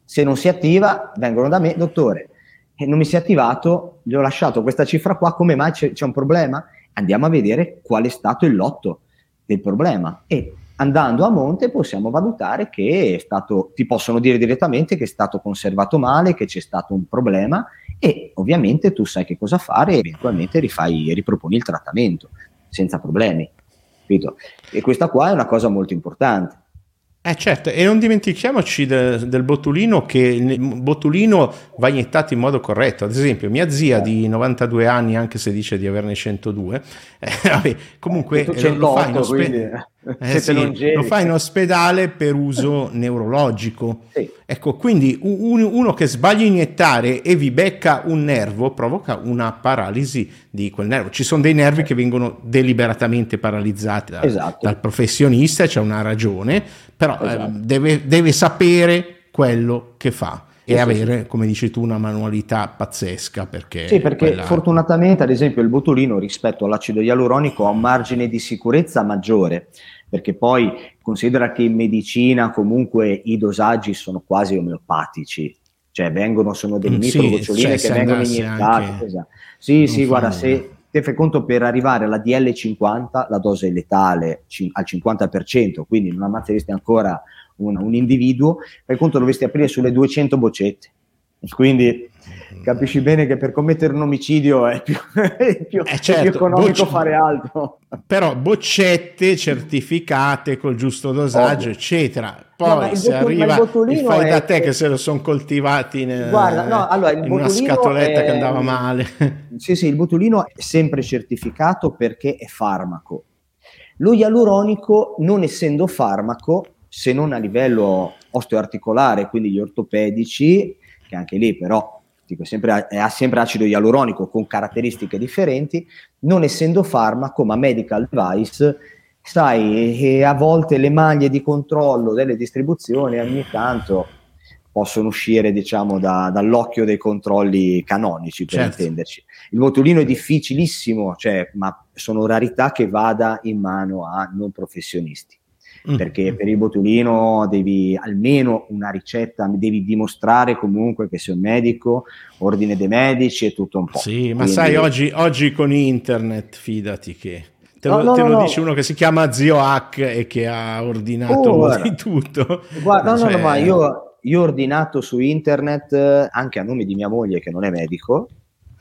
Se non si attiva, vengono da me, dottore, e non mi si è attivato, gli ho lasciato questa cifra qua, come mai c'è, c'è un problema? Andiamo a vedere qual è stato il lotto del problema e andando a monte possiamo valutare che è stato, ti possono dire direttamente che è stato conservato male, che c'è stato un problema e ovviamente tu sai che cosa fare e eventualmente rifai, riproponi il trattamento senza problemi. Capito? E questa qua è una cosa molto importante. Eh certo, e non dimentichiamoci de, del botulino che il botulino va iniettato in modo corretto. Ad esempio, mia zia di 92 anni, anche se dice di averne 102, eh, vabbè, comunque eh, lo, fa ospe- eh, sì, lo, fa in ospedale per uso neurologico. Sì. Ecco, quindi un, uno che sbaglia a iniettare e vi becca un nervo provoca una paralisi di quel nervo. Ci sono dei nervi che vengono deliberatamente paralizzati da, esatto. dal professionista, c'è una ragione, però eh, esatto. eh, deve, deve sapere quello che fa e sì, avere, sì. come dici tu, una manualità pazzesca. Perché sì, perché quella... fortunatamente, ad esempio, il botulino rispetto all'acido ialuronico ha un margine di sicurezza maggiore perché poi considera che in medicina comunque i dosaggi sono quasi omeopatici, cioè vengono, sono delle mm, micro sì, goccioline cioè, che vengono iniettate. Esatto. Sì, sì, guarda, se te fai conto per arrivare alla DL50 la dose letale al 50%, quindi non ammazzeresti ancora un, un individuo, fai conto dovresti aprire sulle 200 boccette. Quindi capisci bene che per commettere un omicidio è più, è più, eh certo, più economico bocce, fare altro. Però boccette certificate col giusto dosaggio, Ovvio. eccetera. Poi no, se arriva il fai da te che se lo sono coltivati in, guarda, no, allora, in una scatoletta è, che andava male. Sì, sì, il botulino è sempre certificato perché è farmaco. Lo ialuronico, non essendo farmaco, se non a livello osteoarticolare, quindi gli ortopedici, che anche lì però dico, sempre, ha sempre acido ialuronico con caratteristiche differenti, non essendo farmaco ma medical device, sai, a volte le maglie di controllo delle distribuzioni ogni tanto possono uscire diciamo da, dall'occhio dei controlli canonici per certo. intenderci. Il botulino è difficilissimo, cioè, ma sono rarità che vada in mano a non professionisti. Mm. perché per il botulino devi almeno una ricetta, devi dimostrare comunque che sei un medico, ordine dei medici e tutto un po'. Sì, ma Quindi... sai, oggi, oggi, con internet, fidati che... Te, no, lo, no, te no, lo dice uno che si chiama Zio Hack e che ha ordinato oh, di tutto. Guarda, no, cioè... no, no, ma io, io ho ordinato su internet, anche a nome di mia moglie che non è medico,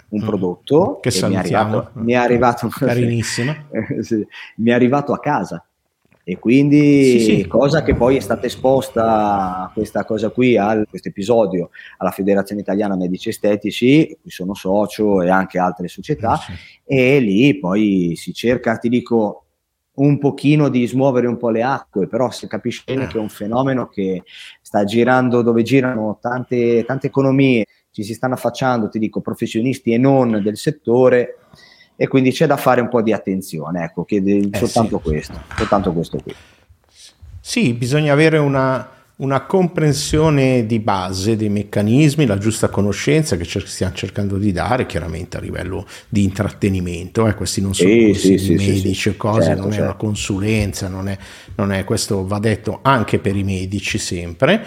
un mm. prodotto che mi è arrivato, mi è arrivato, carinissimo sì, mi è arrivato a casa e quindi sì, sì. cosa che poi è stata esposta questa cosa qui a questo episodio alla Federazione Italiana Medici Estetici, cui sono socio e anche altre società sì. e lì poi si cerca, ti dico, un pochino di smuovere un po' le acque, però si capisce bene eh. che è un fenomeno che sta girando dove girano tante, tante economie, ci si stanno affacciando, ti dico, professionisti e non del settore e quindi c'è da fare un po' di attenzione, ecco, che eh, soltanto, sì. questo, soltanto questo qui. Sì, bisogna avere una, una, comprensione di base dei meccanismi, la giusta conoscenza che cer- stiamo cercando di dare, chiaramente a livello di intrattenimento, eh, questi non sono sì, sì, sì, medici e cose, certo, non certo. è una certo. consulenza, non è, non è questo va detto anche per i medici sempre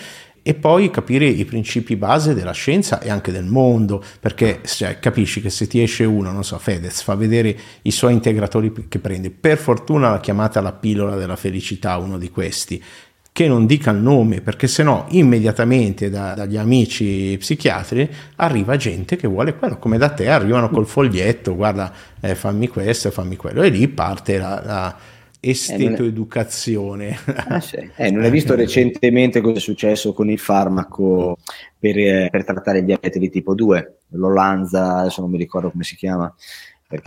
e poi capire i principi base della scienza e anche del mondo, perché cioè, capisci che se ti esce uno, non so, Fedez, fa vedere i suoi integratori che prende, per fortuna l'ha chiamata la pillola della felicità, uno di questi, che non dica il nome, perché sennò immediatamente da, dagli amici psichiatri arriva gente che vuole quello, come da te arrivano col foglietto, guarda, eh, fammi questo, fammi quello, e lì parte la, la estetoeducazione. Eh, ah, sì. eh, non hai visto recentemente cosa è successo con il farmaco per, eh, per trattare il diabete di tipo 2, l'Olanza, adesso non mi ricordo come si chiama,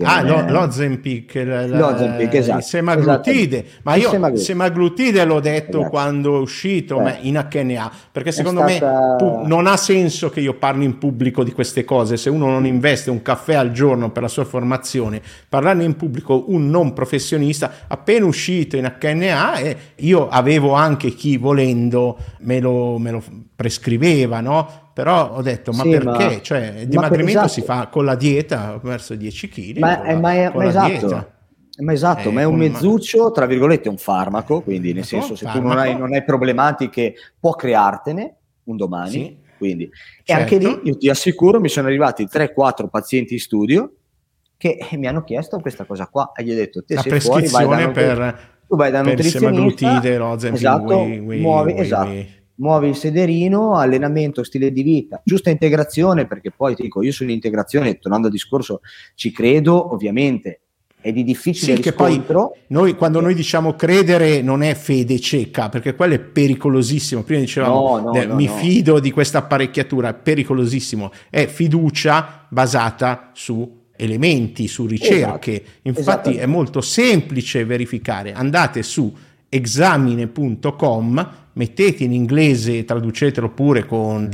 ah, è... lo, l'Ozempic, la, l'Ozempic esatto, il semaglutide, ma io semaglutide. semaglutide l'ho detto esatto. quando è uscito eh. in HNA, perché secondo stata... me non ha senso che io parli in pubblico di queste cose, se uno non investe un caffè al giorno per la sua formazione, parlarne in pubblico un non professionista, appena uscito in HNA, e io avevo anche chi volendo me lo, me lo prescriveva, no? Però ho detto, ma sì, perché? Ma, cioè, il dimagrimento esatto. si fa con la dieta verso 10 kg. Ma, la, ma, è, ma esatto. Ma esatto, eh, ma è un mezzuccio, tra virgolette, un farmaco, quindi nel senso se tu non hai, non hai, problematiche può creartene un domani. Sì, quindi. Certo. E anche lì, io ti assicuro, mi sono arrivati 3-4 pazienti in studio che mi hanno chiesto questa cosa qua e gli ho detto, te la sei fuori, vai da, per, tu vai da nutrizionista, esatto, way, way, muovi, way, esatto muovi il sederino, allenamento, stile di vita, giusta integrazione, perché poi ti dico, io sull'integrazione, tornando al discorso, ci credo, ovviamente, è di difficile sì, riscontro. noi, quando noi diciamo credere non è fede cieca, perché quello è pericolosissimo. Prima dicevamo no, no, eh, no, mi fido di questa apparecchiatura, è pericolosissimo. È fiducia basata su elementi, su ricerche. Esatto, Infatti è molto semplice verificare. Andate su examine.com mettete in inglese, traducetelo pure con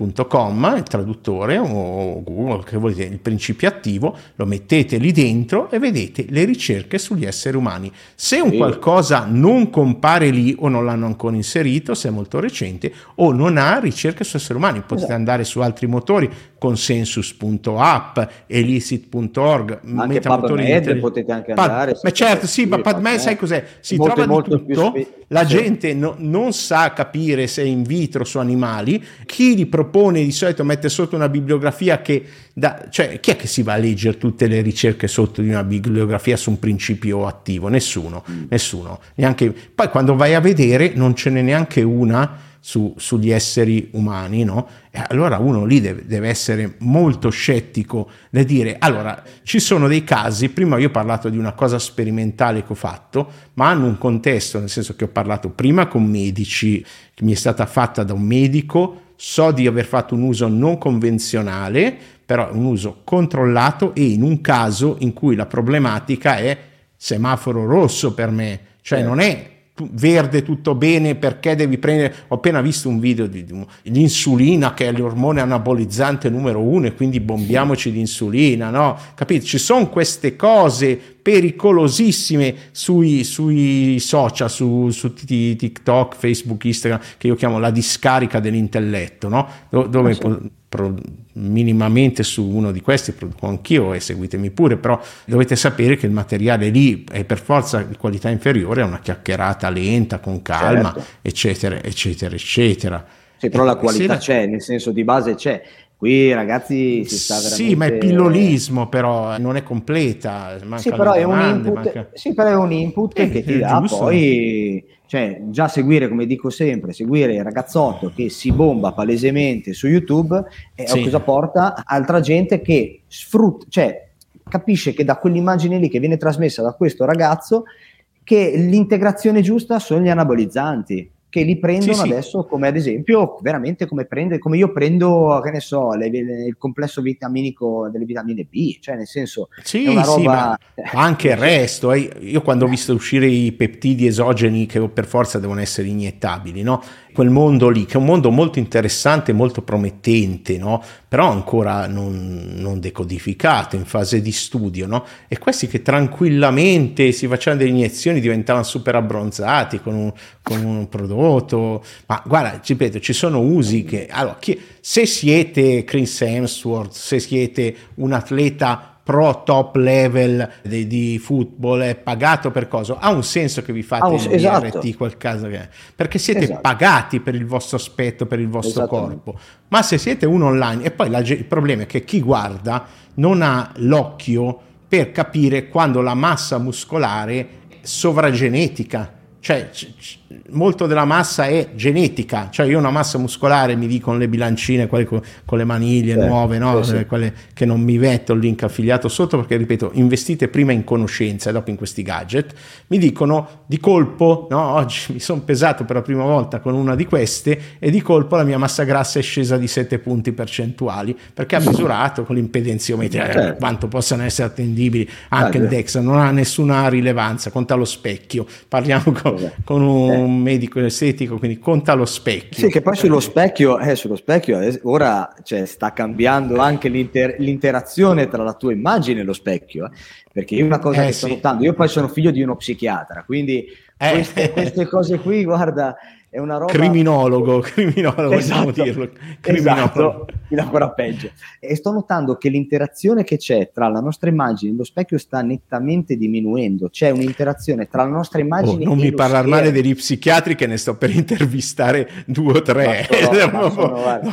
dipelle.com, il traduttore o Google, che volete, il principio attivo, lo mettete lì dentro e vedete le ricerche sugli esseri umani. Se un qualcosa non compare lì o non l'hanno ancora inserito, se è molto recente, o non ha ricerche su esseri umani, potete esatto. andare su altri motori, consensus.app, elicit.org, anche PubMed potete anche andare. ma certo, sì, ma PubMed sai cos'è? Si molto, trova molto tutto, spe- la sì. gente no, non sa capire se è in vitro su animali, chi li propone propone di solito mette sotto una bibliografia che da, cioè chi è che si va a leggere tutte le ricerche sotto di una bibliografia su un principio attivo? Nessuno, mm. nessuno. Neanche, poi quando vai a vedere non ce n'è neanche una su, sugli esseri umani, no? E allora uno lì deve, deve, essere molto scettico nel dire, allora ci sono dei casi, prima io ho parlato di una cosa sperimentale che ho fatto, ma hanno un contesto, nel senso che ho parlato prima con medici, che mi è stata fatta da un medico, so di aver fatto un uso non convenzionale, però un uso controllato e in un caso in cui la problematica è semaforo rosso per me, cioè non è verde tutto bene perché devi prendere ho appena visto un video di, di l'insulina che è l'ormone anabolizzante numero uno e quindi bombiamoci di insulina no? Capite ci sono queste cose pericolosissime sui, sui social su, su, TikTok Facebook Instagram che io chiamo la discarica dell'intelletto no? Dove ah, pro, minimamente su uno di questi produco anch'io e seguitemi pure, però dovete sapere che il materiale lì è per forza di qualità inferiore a una chiacchierata lenta, con calma, certo. eccetera, eccetera, eccetera. Sì, però la qualità c'è, nel senso di base c'è. Qui ragazzi si sta veramente... Sì, ma è pillolismo però, non è completa. Sì però, domande, input, manca... sì, però è un input, eh, che ti dà giusto. poi cioè, già seguire, come dico sempre, seguire il ragazzotto che si bomba palesemente su YouTube, eh, sì. cosa porta? Altra gente che sfrutta, cioè, capisce che da quell'immagine lì che viene trasmessa da questo ragazzo, che l'integrazione giusta sono gli anabolizzanti che li prendono sì, adesso come ad esempio veramente come, prende, come io prendo che ne so le, le, il complesso vitaminico delle vitamine B cioè nel senso sì, roba sì, anche il resto eh. io quando ho visto uscire i peptidi esogeni che per forza devono essere iniettabili no? Quel mondo lì, che è un mondo molto interessante, molto promettente, no? però ancora non, non, decodificato, in fase di studio, no? e questi che tranquillamente si facevano delle iniezioni diventavano super abbronzati con un, con un prodotto, ma guarda, ripeto, ci sono usi che, allora, chi, se siete Chris Hemsworth, se siete un atleta pro top level di, di, football è pagato per cosa? Ha un senso che vi fate ah, il esatto. DRT, quel caso che è, perché siete esatto. pagati per il vostro aspetto, per il vostro corpo. Ma se siete uno online, e poi la, il problema è che chi guarda non ha l'occhio per capire quando la massa muscolare è sovragenetica cioè c- molto della massa è genetica, cioè io una massa muscolare, mi dicono le bilancine, quelle con, con le maniglie sì, nuove, no? sì, sì. quelle che non mi metto il link affiliato sotto perché ripeto, investite prima in conoscenza e dopo in questi gadget, mi dicono di colpo, no? oggi mi sono pesato per la prima volta con una di queste e di colpo la mia massa grassa è scesa di 7 punti percentuali perché ha misurato con l'impedenziometria eh, certo. quanto possano essere attendibili, anche ah, il DEX non ha nessuna rilevanza, conta lo specchio, parliamo con con, un eh. medico estetico, quindi conta lo specchio. Sì, che poi sullo specchio, eh, sullo specchio ora cioè, sta cambiando anche l'inter- l'interazione tra la tua immagine e lo specchio, eh? perché io una cosa eh, che sto notando, io poi sono figlio di uno psichiatra, quindi eh. queste, queste cose qui, guarda è una roba... Criminologo, criminologo, esatto, dirlo. Criminologo. Esatto, ancora peggio. E sto notando che l'interazione che c'è tra la nostra immagine e lo specchio sta nettamente diguendo. C'è un'interazione tra la nostra immagine oh, non mi parlare male degli psichiatri che ne sto per intervistare due o tre. Sono, sono, guarda,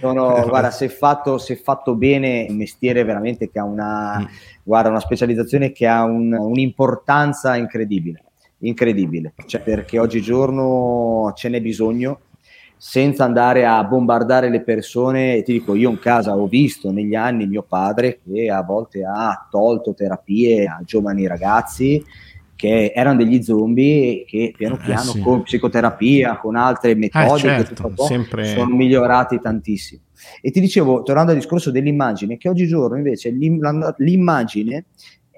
sono, guarda se, fatto, se fatto bene, un mestiere veramente che ha una, mm. guarda, una specializzazione che ha un, un'importanza incredibile incredibile, cioè, perché oggigiorno ce n'è bisogno senza andare a bombardare le persone. Ti dico, io in casa ho visto negli anni mio padre che a volte ha tolto terapie a giovani ragazzi che erano degli zombie che piano eh, piano eh sì. con psicoterapia, con altre metodiche, eh certo, sempre... sono migliorati tantissimo. E ti dicevo, tornando al discorso dell'immagine, che oggigiorno invece l'immagine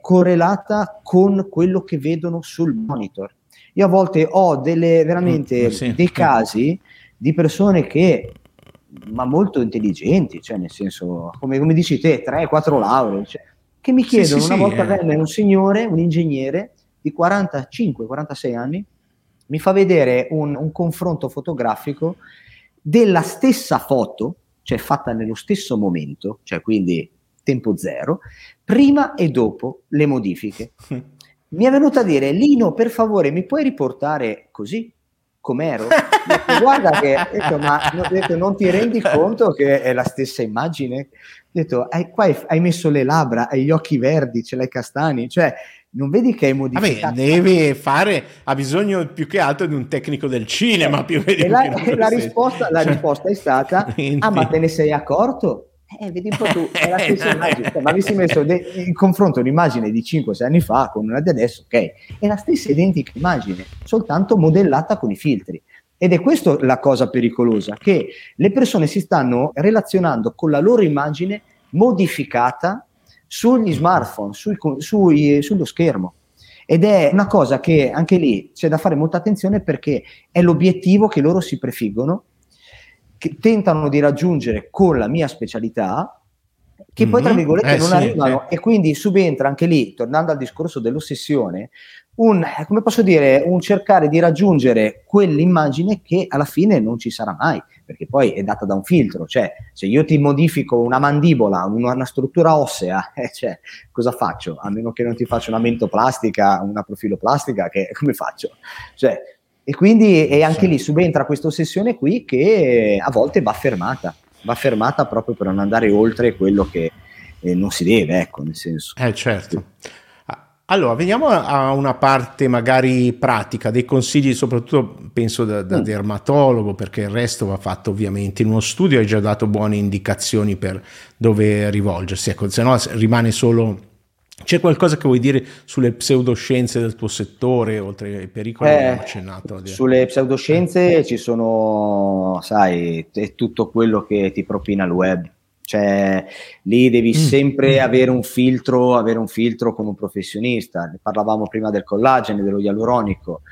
correlata con quello che vedono sul monitor. Io a volte ho delle, veramente mm, sì. dei casi di persone che, ma molto intelligenti, cioè nel senso, come, come dici te, 3-4 lauree, cioè, che mi chiedono, sì, sì, una volta eh. venne un signore, un ingegnere di 45-46 anni, mi fa vedere un, un confronto fotografico della stessa foto, cioè fatta nello stesso momento, cioè quindi tempo zero, prima e dopo le modifiche. Mi è venuto a dire, Lino, per favore, mi puoi riportare così? com'ero. Detto, Guarda che detto, ma detto, non ti rendi conto che è la stessa immagine? Detto, hai, qua hai messo le labbra, hai gli occhi verdi, ce l'hai castani, cioè non vedi che è modificato? Vabbè, deve fare, ha bisogno più che altro di un tecnico del cinema. Più e la, la, risposta, la cioè, risposta, è stata, ah ma te ne sei accorto? Eh, vedi un po' tu, è la stessa immagine. Ma avessi messo de- in confronto un'immagine di 5-6 anni fa con una di adesso, ok, è la stessa identica immagine, soltanto modellata con i filtri. Ed è questa la cosa pericolosa, che le persone si stanno relazionando con la loro immagine modificata sugli smartphone, sui, sui, sullo schermo. Ed è una cosa che anche lì c'è da fare molta attenzione perché è l'obiettivo che loro si prefiggono che tentano di raggiungere con la mia specialità, che poi tra mm-hmm. virgolette eh, non sì, arrivano sì. e quindi subentra anche lì, tornando al discorso dell'ossessione, un, come posso dire, un cercare di raggiungere quell'immagine che alla fine non ci sarà mai, perché poi è data da un filtro, cioè se io ti modifico una mandibola, una, una struttura ossea, eh, cioè, cosa faccio? A meno che non ti faccia una mentoplastica, una profiloplastica, che come faccio? Cioè, e quindi e anche lì subentra questa ossessione qui che a volte va fermata, va fermata proprio per non andare oltre quello che eh, non si deve, ecco, nel senso. Eh certo. Allora, veniamo a una parte magari pratica, dei consigli, soprattutto penso da, da mm. dermatologo, perché il resto va fatto ovviamente in uno studio, hai già dato buone indicazioni per dove rivolgersi, ecco, se no rimane solo c'è qualcosa che vuoi dire sulle pseudoscienze del tuo settore, oltre ai pericoli eh, accennato? Sulle pseudoscienze ci sono, sai, è tutto quello che ti propina il web. Cioè, lì devi mm. sempre mm. avere un filtro, avere un filtro come un professionista. Ne parlavamo prima del collagene, dello ialuronico.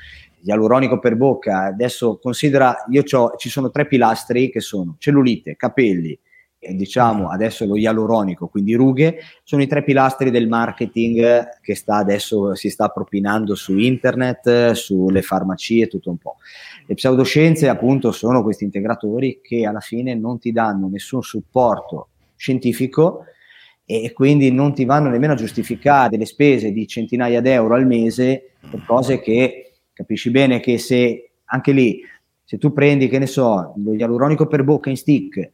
Ialuronico per bocca, adesso considera, io ci sono tre pilastri che sono cellulite, capelli, diciamo adesso lo ialuronico, quindi rughe, sono i tre pilastri del marketing che sta adesso si sta propinando su internet, sulle farmacie, tutto un po'. Le pseudoscienze appunto sono questi integratori che alla fine non ti danno nessun supporto scientifico e quindi non ti vanno nemmeno a giustificare delle spese di centinaia d'euro al mese per cose che capisci bene che se anche lì se tu prendi che ne so lo ialuronico per bocca in stick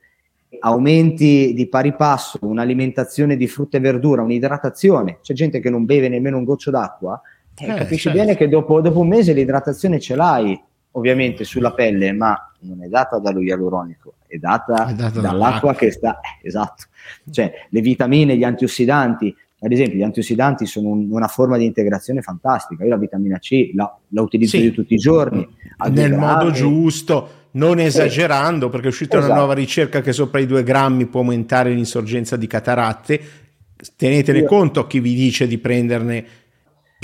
aumenti di pari passo un'alimentazione di frutta e verdura, un'idratazione, c'è gente che non beve nemmeno un goccio d'acqua, eh, capisci certo. bene che dopo, dopo, un mese l'idratazione ce l'hai, ovviamente sulla pelle, ma non è data dallo ialuronico, è data, è data dall'acqua che sta, eh, esatto, cioè le vitamine, gli antiossidanti, ad esempio gli antiossidanti sono un, una forma di integrazione fantastica, io la vitamina C la, la utilizzo sì. io tutti i giorni. Nel modo giusto non esagerando, perché è uscita esatto. una nuova ricerca che sopra i 2 grammi può aumentare l'insorgenza di cataratte. Tenetene Io... conto chi vi dice di prenderne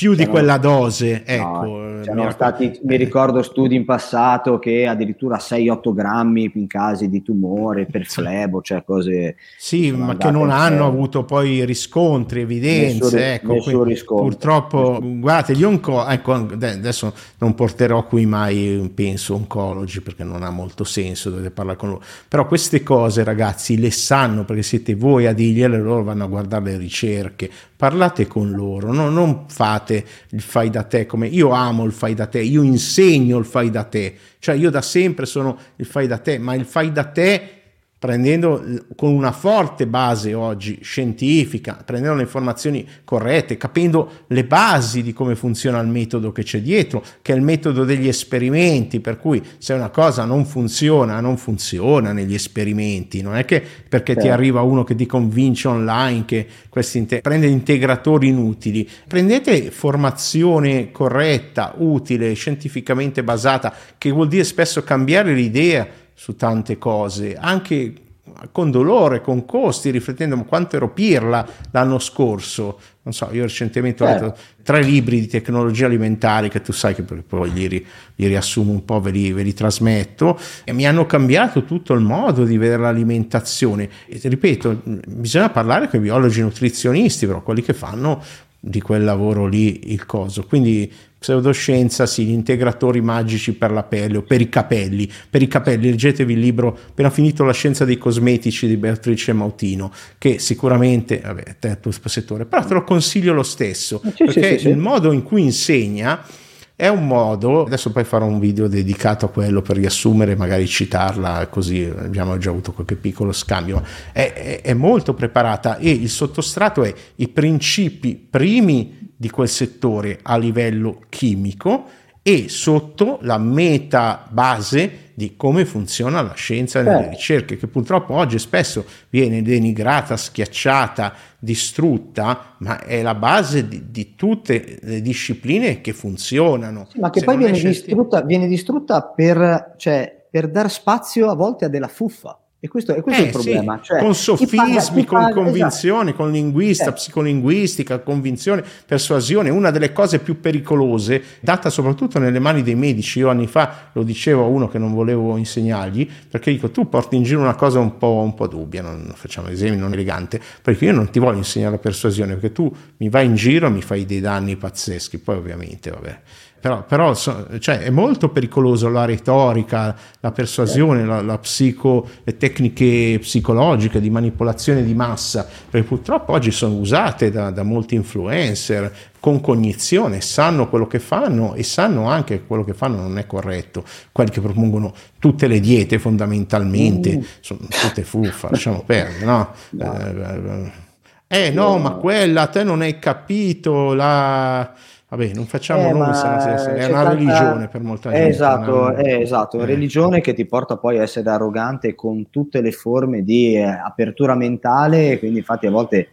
più di quella dose. Ecco, no, c'erano stati, mi ricordo studi in passato che addirittura 6-8 grammi in casi di tumore per flebo, cioè cose... Sì, ma che non hanno avuto poi riscontri, evidenze. Nessun, ecco, nessun riscontro. Purtroppo, nessun. guardate, gli onco, ecco, adesso non porterò qui mai, penso, oncologi, perché non ha molto senso, dovete parlare con loro. Però queste cose, ragazzi, le sanno perché siete voi a dirgliele, loro vanno a guardare le ricerche, parlate con loro, no? non fate il fai da te come io amo il fai da te, io insegno il fai da te, cioè io da sempre sono il fai da te, ma il fai da te prendendo con una forte base oggi scientifica, prendendo le informazioni corrette, capendo le basi di come funziona il metodo che c'è dietro, che è il metodo degli esperimenti, per cui se una cosa non funziona, non funziona negli esperimenti, non è che perché ti arriva uno che ti convince online che questi inte- prende integratori inutili, prendete formazione corretta, utile, scientificamente basata, che vuol dire spesso cambiare l'idea su tante cose, anche con dolore, con costi, riflettendo quanto ero pirla l'anno scorso. Non so, io recentemente ho letto certo. tre libri di tecnologia alimentare che tu sai che poi li, li riassumo un po', ve li, ve li, trasmetto, e mi hanno cambiato tutto il modo di vedere l'alimentazione. E ripeto, bisogna parlare con i biologi nutrizionisti, però quelli che fanno di quel lavoro lì il coso. Quindi pseudoscienza, sì, gli integratori magici per la pelle o per i capelli. Per i capelli, leggetevi il libro appena finito La scienza dei cosmetici di Beatrice Mautino, che sicuramente, vabbè, è il tuo settore, però te lo consiglio lo stesso, sì, perché sì, sì, il modo in cui insegna è un modo, adesso poi farò un video dedicato a quello per riassumere, magari citarla, così abbiamo già avuto qualche piccolo scambio, è, è, è molto preparata e il sottostrato è i principi primi di quel settore a livello chimico e sotto la meta base di come funziona la scienza nelle eh. ricerche, che purtroppo oggi spesso viene denigrata, schiacciata, distrutta, ma è la base di, di tutte le discipline che funzionano. Sì, ma che Se poi viene distrutta, viene distrutta per, cioè, per dar spazio a volte a della fuffa. E questo, e questo eh, è il problema. Sì, cioè, con sofismi, con paga, convinzioni, esatto. con linguista, eh. psicolinguistica, convinzione, persuasione. Una delle cose più pericolose, data soprattutto nelle mani dei medici. Io anni fa lo dicevo a uno che non volevo insegnargli, perché dico tu porti in giro una cosa un po', un po dubbia, non facciamo esemi, non elegante, perché io non ti voglio insegnare la persuasione, perché tu mi vai in giro e mi fai dei danni pazzeschi. Poi ovviamente, vabbè però, però so, cioè, è molto pericoloso la retorica, la persuasione, la, la psico, le tecniche psicologiche di manipolazione di massa, perché purtroppo oggi sono usate da, da molti influencer con cognizione, sanno quello che fanno e sanno anche che quello che fanno non è corretto. Quelli che propongono tutte le diete fondamentalmente mm. sono tutte fuffa, lasciamo perdere, no? no. Eh, eh no, ma quella, te non hai capito la Vabbè, non facciamo eh, nomi, se è una tanta... religione per molta gente. Esatto, una... è esatto, una eh. religione che ti porta poi a essere arrogante con tutte le forme di eh, apertura mentale, quindi infatti a volte,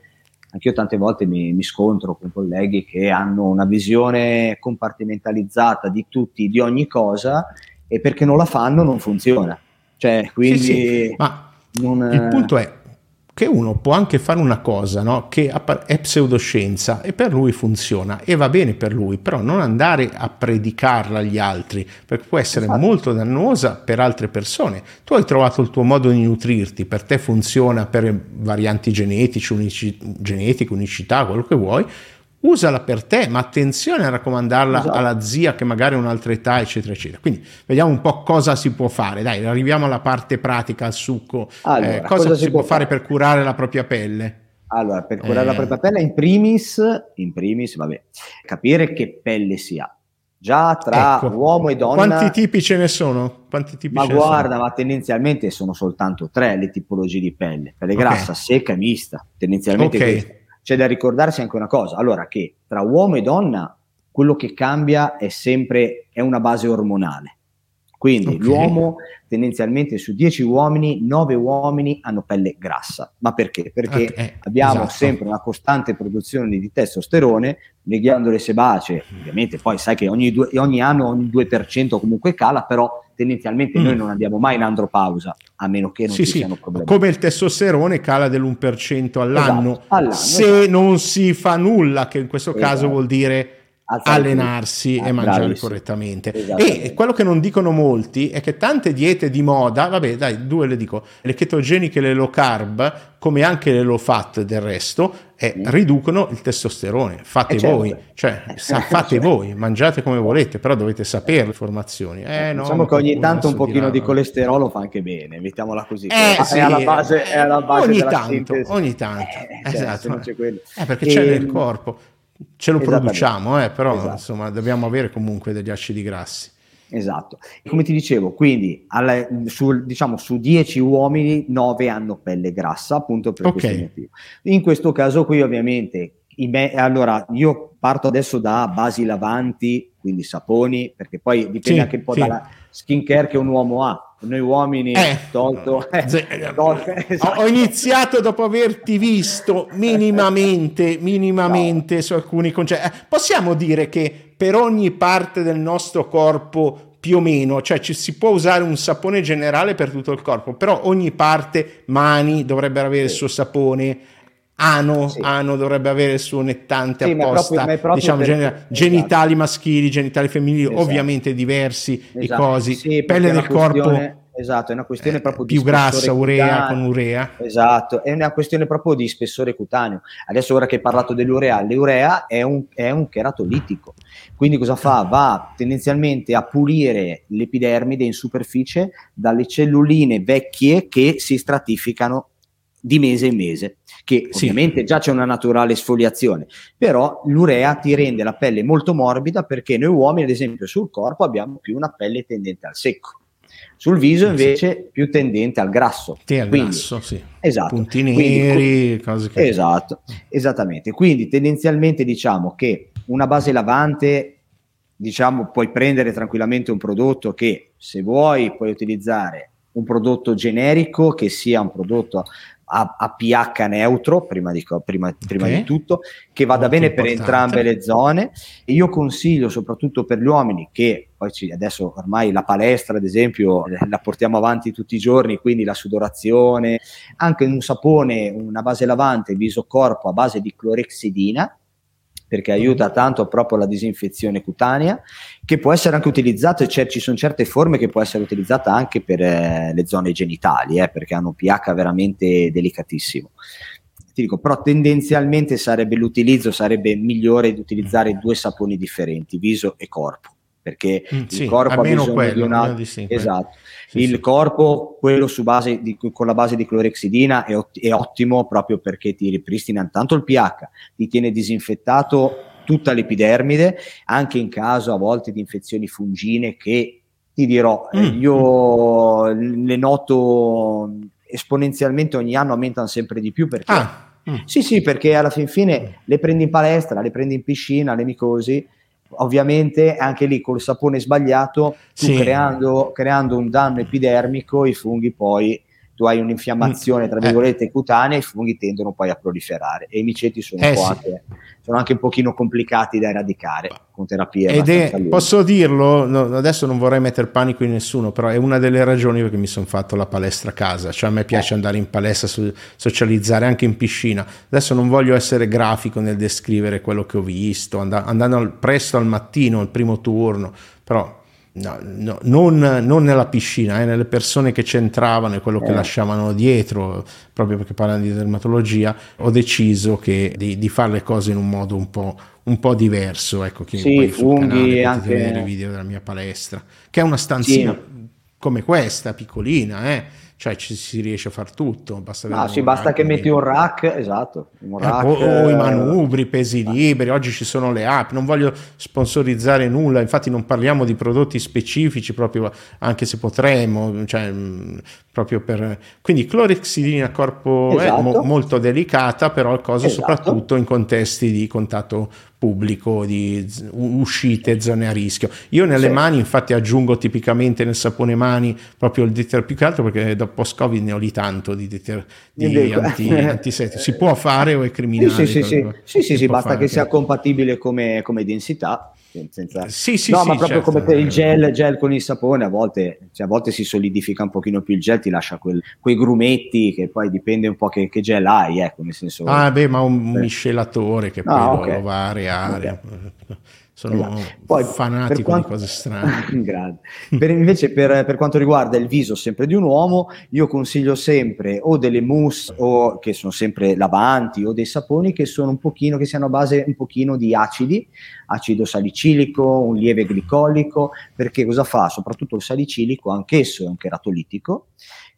anch'io tante volte mi, mi, scontro con colleghi che hanno una visione compartimentalizzata di tutti, di ogni cosa, e perché non la fanno non funziona. Cioè, quindi... Sì, sì. Ma non... il punto è, che uno può anche fare una cosa no? che è pseudoscienza e per lui funziona e va bene per lui, però non andare a predicarla agli altri, perché può essere esatto. molto dannosa per altre persone. Tu hai trovato il tuo modo di nutrirti, per te funziona per varianti genetici, unici, genetiche, unicità, quello che vuoi, usala per te, ma attenzione a raccomandarla esatto. alla zia che magari ha un'altra età, eccetera, eccetera. Quindi vediamo un po' cosa si può fare. Dai, arriviamo alla parte pratica, al succo. Allora, eh, cosa, cosa, si, può fare, fare per curare la propria pelle? Allora, per curare eh. la propria pelle, in primis, in primis, vabbè, capire che pelle si ha. Già tra ecco. uomo e donna. Quanti tipi ce ne sono? Quanti tipi ma guarda, sono? ma tendenzialmente sono soltanto tre le tipologie di pelle: pelle okay. grassa, secca e mista. Tendenzialmente okay c'è da ricordarsi anche una cosa, allora che tra uomo e donna quello che cambia è sempre è una base ormonale. Quindi okay. l'uomo tendenzialmente su 10 uomini, 9 uomini hanno pelle grassa. Ma perché? Perché okay. abbiamo esatto. sempre una costante produzione di testosterone, le ghiandole sebacee, ovviamente poi sai che ogni, due, ogni anno ogni 2% comunque cala, però tendenzialmente mm. noi non andiamo mai in andropausa, a meno che non sì, ci sì. siano problemi. Come il testosterone cala dell'1% all'anno, esatto, all'anno se esatto. non si fa nulla, che in questo esatto. caso vuol dire allenarsi ah, e mangiare bravissimo. correttamente. E quello che non dicono molti è che tante diete di moda, vabbè dai, due le dico, le ketogeniche e le low carb, come anche le low fat del resto, eh, mm. riducono il testosterone. Fate eh certo. voi, cioè sa, fate certo. voi, mangiate come volete, però dovete sapere le informazioni. Eh, no, diciamo che ogni tanto un pochino di colesterolo fa anche bene, mettiamola così. Eh, sì, è, alla base, è alla base ogni tanto, sintesi. ogni tanto. Eh, cioè, esatto. Eh, perché e... c'è nel ehm, corpo ce lo produciamo, eh, però esatto. insomma dobbiamo avere comunque degli acidi grassi. Esatto, come ti dicevo, quindi alla, su, diciamo, su 10 uomini 9 hanno pelle grassa, appunto per okay. questo motivo. In questo caso qui ovviamente, me- allora io parto adesso da basi lavanti, quindi saponi, perché poi dipende sì, anche un po' sì. dalla skincare che un uomo ha noi uomini eh, tolto, eh, tolto esatto. ho iniziato dopo averti visto minimamente minimamente no. su alcuni concetti eh, possiamo dire che per ogni parte del nostro corpo più o meno, cioè ci si può usare un sapone generale per tutto il corpo, però ogni parte, mani dovrebbero avere sì. il suo sapone, Ano, sì. ano, dovrebbe avere il suo nettante sì, apposta, proprio, diciamo per... esatto. genitali maschili, genitali femminili, esatto. ovviamente diversi esatto. i cosi, sì, pelle del corpo. Esatto, è una questione eh, proprio di più grassa, urea con urea. Esatto, è una questione proprio di spessore cutaneo. Adesso ora che hai parlato dell'urea, l'urea è un, è un cheratolitico, quindi cosa fa? Va tendenzialmente a pulire l'epidermide in superficie dalle celluline vecchie che si stratificano di mese in mese, che Sì. ovviamente già c'è una naturale esfoliazione, però l'urea ti rende la pelle molto morbida perché noi uomini, ad esempio, sul corpo abbiamo più una pelle tendente al secco. Sul viso Sì, sì. invece più tendente al grasso. Sì, al Quindi- grasso, sì. Esatto. Punti neri, cose che... Esatto, esattamente. Quindi tendenzialmente diciamo che una base lavante, diciamo, puoi prendere tranquillamente un prodotto che se vuoi puoi utilizzare un prodotto generico che sia un prodotto a, a pH neutro, prima di, prima- prima Ok. di tutto, che vada Molto bene per importante. entrambe le zone. E io consiglio soprattutto per gli uomini che poi ci- adesso ormai la palestra, ad esempio, eh, la portiamo avanti tutti i giorni, quindi la sudorazione, anche un sapone, una base lavante viso corpo a base di clorexidina perché aiuta tanto proprio la disinfezione cutanea, che può essere anche utilizzato, e cer- ci sono certe forme che può essere utilizzata anche per eh, le zone genitali, eh, perché hanno un pH veramente delicatissimo. Ti dico, però tendenzialmente sarebbe l'utilizzo, sarebbe migliore di utilizzare due saponi differenti, viso e corpo, perché Mm, il sì, corpo ha bisogno quello, di un almeno altro... distingue. Esatto. Sì, il sì. corpo, quello su base di- con la base di clorexidina, è, ot- è ottimo proprio perché ti ripristina tanto il pH, ti tiene disinfettato tutta l'epidermide, anche in caso a volte di infezioni fungine che ti dirò, eh, Mm. io le noto esponenzialmente ogni anno aumentano sempre di più perché Ah, mm. sì, sì, perché alla fin fine le prendi in palestra, le prendi in piscina, le micosi. Ovviamente anche lì col sapone sbagliato, Sì. creando, creando un danno epidermico, i funghi poi tu hai un'infiammazione tra Mm, eh. virgolette cutanea, i funghi tendono poi a proliferare e i miceti sono, Eh, un po' sì. anche, sono anche un pochino complicati da eradicare con terapie. Ed è, posso dirlo, no, adesso non vorrei mettere panico in nessuno, però è una delle ragioni perché mi sono fatto la palestra a casa, cioè a me piace Eh. andare in palestra, so- socializzare anche in piscina. Adesso non voglio essere grafico nel descrivere quello che ho visto, and- andando al- presto al mattino, il primo turno, però no, no, non, non nella piscina, eh, nelle persone che c'entravano e quello che Eh. lasciavano dietro, proprio perché parlano di dermatologia, ho deciso che di, di fare le cose in un modo un po', un po' diverso. Ecco, chi Sì, poi sul canale potete anche- vedere i video della mia palestra, che è una stanzina come questa, piccolina, eh? Cioè ci si riesce a fare tutto. Basta No, sì, basta che metti un rack, esatto, un eh, rack, o, o i eh, manubri, i pesi liberi, oggi ci sono le app, non voglio sponsorizzare nulla, infatti non parliamo di prodotti specifici proprio anche se potremmo, cioè, mh, proprio per... Quindi clorexidina a corpo è Esatto. mo- molto delicata, però il coso Esatto. soprattutto in contesti di contatto pubblico, di uscite, zone a rischio. Io nelle Sì. mani infatti aggiungo tipicamente nel sapone mani proprio il deter più che altro perché dopo post-covid ne ho di tanto di, deter, di anti, antisettico. Si può fare o è criminale? sì, sì, sì, sì, sì, sì, basta fare, che sia compatibile come, come densità. Sen- senza- Sì, sì, no, sì, ma proprio certo. come per il gel, gel con il sapone, a volte, cioè, a volte si solidifica un pochino più il gel, ti lascia quel- quei grumetti che poi dipende un po' che, che gel hai, ecco, nel senso... Ah, beh, ma un Sì. miscelatore che Ah, poi lo- ok. lo va a areare. Sono Esatto. Poi, fanatico quanto- di cose strane. Per- invece, per, per quanto riguarda il viso, sempre di un uomo, io consiglio sempre o delle mousse o che sono sempre lavanti o dei saponi che sono un pochino, che siano a base un pochino di acidi, acido salicilico, un lieve glicolico, perché cosa fa? Soprattutto il salicilico, anch'esso è un cheratolitico,